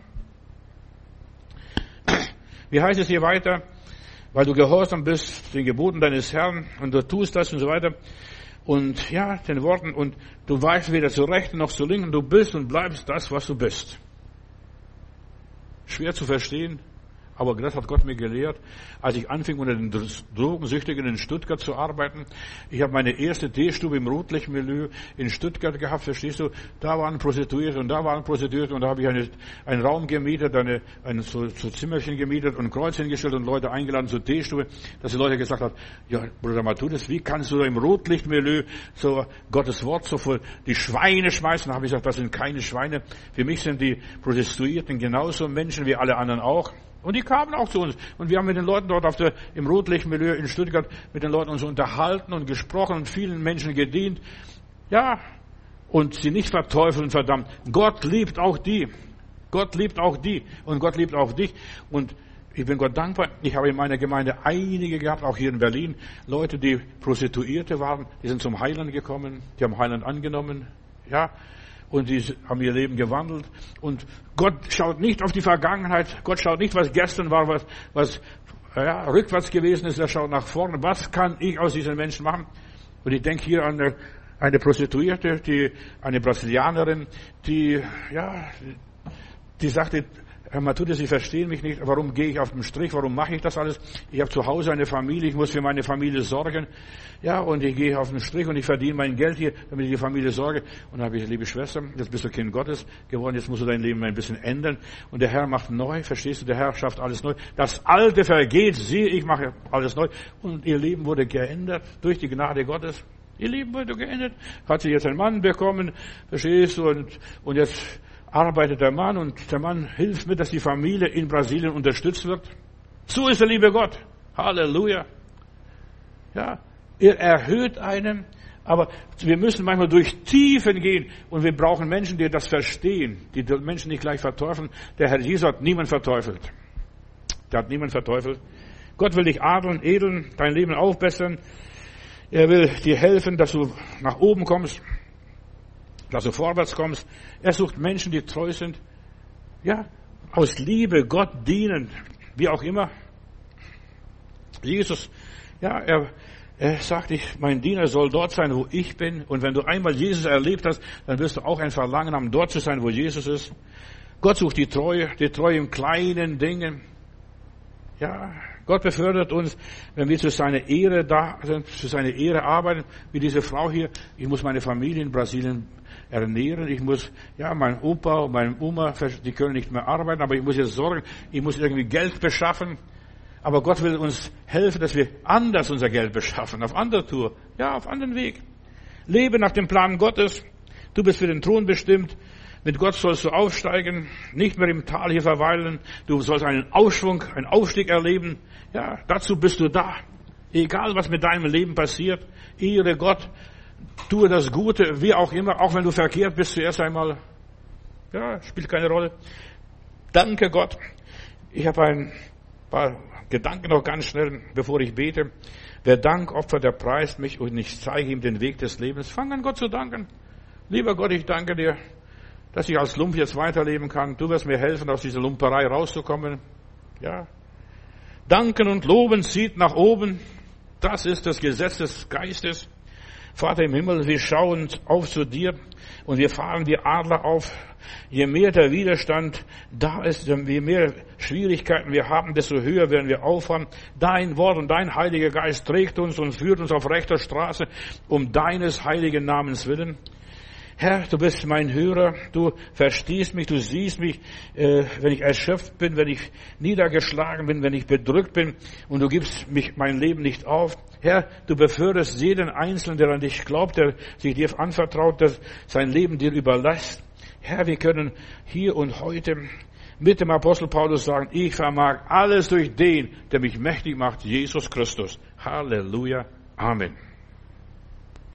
Wie heißt es hier weiter? weil du gehorsam bist den Geboten deines Herrn und du tust das und so weiter. Und ja, den Worten, und du weißt weder zu rechten noch zu linken, du bist und bleibst das, was du bist. Schwer zu verstehen, Aber das hat Gott mir gelehrt, als ich anfing, unter den Drogensüchtigen in Stuttgart zu arbeiten. Ich habe meine erste Teestube im Rotlichtmilieu in Stuttgart gehabt, verstehst du? Da waren Prostituierte und da waren Prostituierte und da habe ich eine, einen Raum gemietet, eine, ein so, so Zimmerchen gemietet und Kreuz hingestellt und Leute eingeladen zur Teestube, dass die Leute gesagt haben, ja, Bruder Matthäus, wie kannst du da im Rotlichtmilieu so Gottes Wort so vor die Schweine schmeißen? Da habe ich gesagt, das sind keine Schweine. Für mich sind die Prostituierten genauso Menschen wie alle anderen auch. Und die kamen auch zu uns. Und wir haben mit den Leuten dort auf der, im Rotlichtmilieu in Stuttgart mit den Leuten uns unterhalten und gesprochen und vielen Menschen gedient. Ja. Und sie nicht verteufeln, verdammt. Gott liebt auch die. Gott liebt auch die. Und Gott liebt auch dich. Und ich bin Gott dankbar. Ich habe in meiner Gemeinde einige gehabt, auch hier in Berlin, Leute, die Prostituierte waren, die sind zum Heiland gekommen, die haben Heiland angenommen. Ja, und die haben ihr Leben gewandelt. Und Gott schaut nicht auf die Vergangenheit. Gott schaut nicht, was gestern war, was, was ja, rückwärts gewesen ist. Er schaut nach vorne. Was kann ich aus diesen Menschen machen? Und ich denke hier an eine, eine Prostituierte, die, eine Brasilianerin, die, ja, die sagte, Herr Matthäus, Sie verstehen mich nicht. Warum gehe ich auf den Strich? Warum mache ich das alles? Ich habe zu Hause eine Familie. Ich muss für meine Familie sorgen. Ja, und ich gehe auf den Strich und ich verdiene mein Geld hier, damit ich die Familie sorge. Und dann habe ich, liebe Schwester, jetzt bist du Kind Gottes geworden. Jetzt musst du dein Leben ein bisschen ändern. Und der Herr macht neu. Verstehst du? Der Herr schafft alles neu. Das Alte vergeht. Sieh, ich mache alles neu. Und ihr Leben wurde geändert durch die Gnade Gottes. Ihr Leben wurde geändert. Hat sie jetzt einen Mann bekommen. Verstehst du? Und, und jetzt arbeitet der Mann und der Mann hilft mit, dass die Familie in Brasilien unterstützt wird. So ist der liebe Gott. Halleluja. Ja, er erhöht einen, aber wir müssen manchmal durch Tiefen gehen und wir brauchen Menschen, die das verstehen, die die Menschen nicht gleich verteufeln. Der Herr Jesus hat niemand verteufelt. Der hat niemand verteufelt. Gott will dich adeln, edeln, dein Leben aufbessern. Er will dir helfen, dass du nach oben kommst dass du vorwärts kommst. Er sucht Menschen, die treu sind. Ja, aus Liebe Gott dienen, wie auch immer. Jesus, ja, er, er sagt, ich, mein Diener soll dort sein, wo ich bin. Und wenn du einmal Jesus erlebt hast, dann wirst du auch ein Verlangen haben, dort zu sein, wo Jesus ist. Gott sucht die Treue, die Treue in kleinen Dingen. Ja, Gott befördert uns, wenn wir zu seiner Ehre da sind, zu seiner Ehre arbeiten, wie diese Frau hier. Ich muss meine Familie in Brasilien ernähren. Ich muss, ja, mein Opa und meine Oma, die können nicht mehr arbeiten, aber ich muss jetzt sorgen, ich muss irgendwie Geld beschaffen. Aber Gott will uns helfen, dass wir anders unser Geld beschaffen, auf andere Tour, ja, auf anderen Weg. Lebe nach dem Plan Gottes. Du bist für den Thron bestimmt. Mit Gott sollst du aufsteigen, nicht mehr im Tal hier verweilen. Du sollst einen Aufschwung, einen Aufstieg erleben. Ja, dazu bist du da. Egal was mit deinem Leben passiert, ehre Gott, tue das Gute, wie auch immer, auch wenn du verkehrt bist, zuerst einmal, ja, spielt keine Rolle. Danke Gott. Ich habe ein paar Gedanken noch ganz schnell, bevor ich bete. Wer Dank opfert, der preist mich und ich zeige ihm den Weg des Lebens. Fang an Gott zu danken. Lieber Gott, ich danke dir, dass ich als Lump jetzt weiterleben kann. Du wirst mir helfen, aus dieser Lumperei rauszukommen. Ja. Danken und loben zieht nach oben. Das ist das Gesetz des Geistes. Vater im Himmel, wir schauen auf zu dir und wir fahren wie Adler auf. Je mehr der Widerstand da ist, je mehr Schwierigkeiten wir haben, desto höher werden wir auffahren. Dein Wort und dein Heiliger Geist trägt uns und führt uns auf rechter Straße um deines heiligen Namens willen. Herr, du bist mein Hörer, du verstehst mich, du siehst mich, äh, wenn ich erschöpft bin, wenn ich niedergeschlagen bin, wenn ich bedrückt bin und du gibst mich mein Leben nicht auf. Herr, du beförderst jeden Einzelnen, der an dich glaubt, der sich dir anvertraut, der sein Leben dir überlässt. Herr, wir können hier und heute mit dem Apostel Paulus sagen, ich vermag alles durch den, der mich mächtig macht, Jesus Christus. Halleluja. Amen.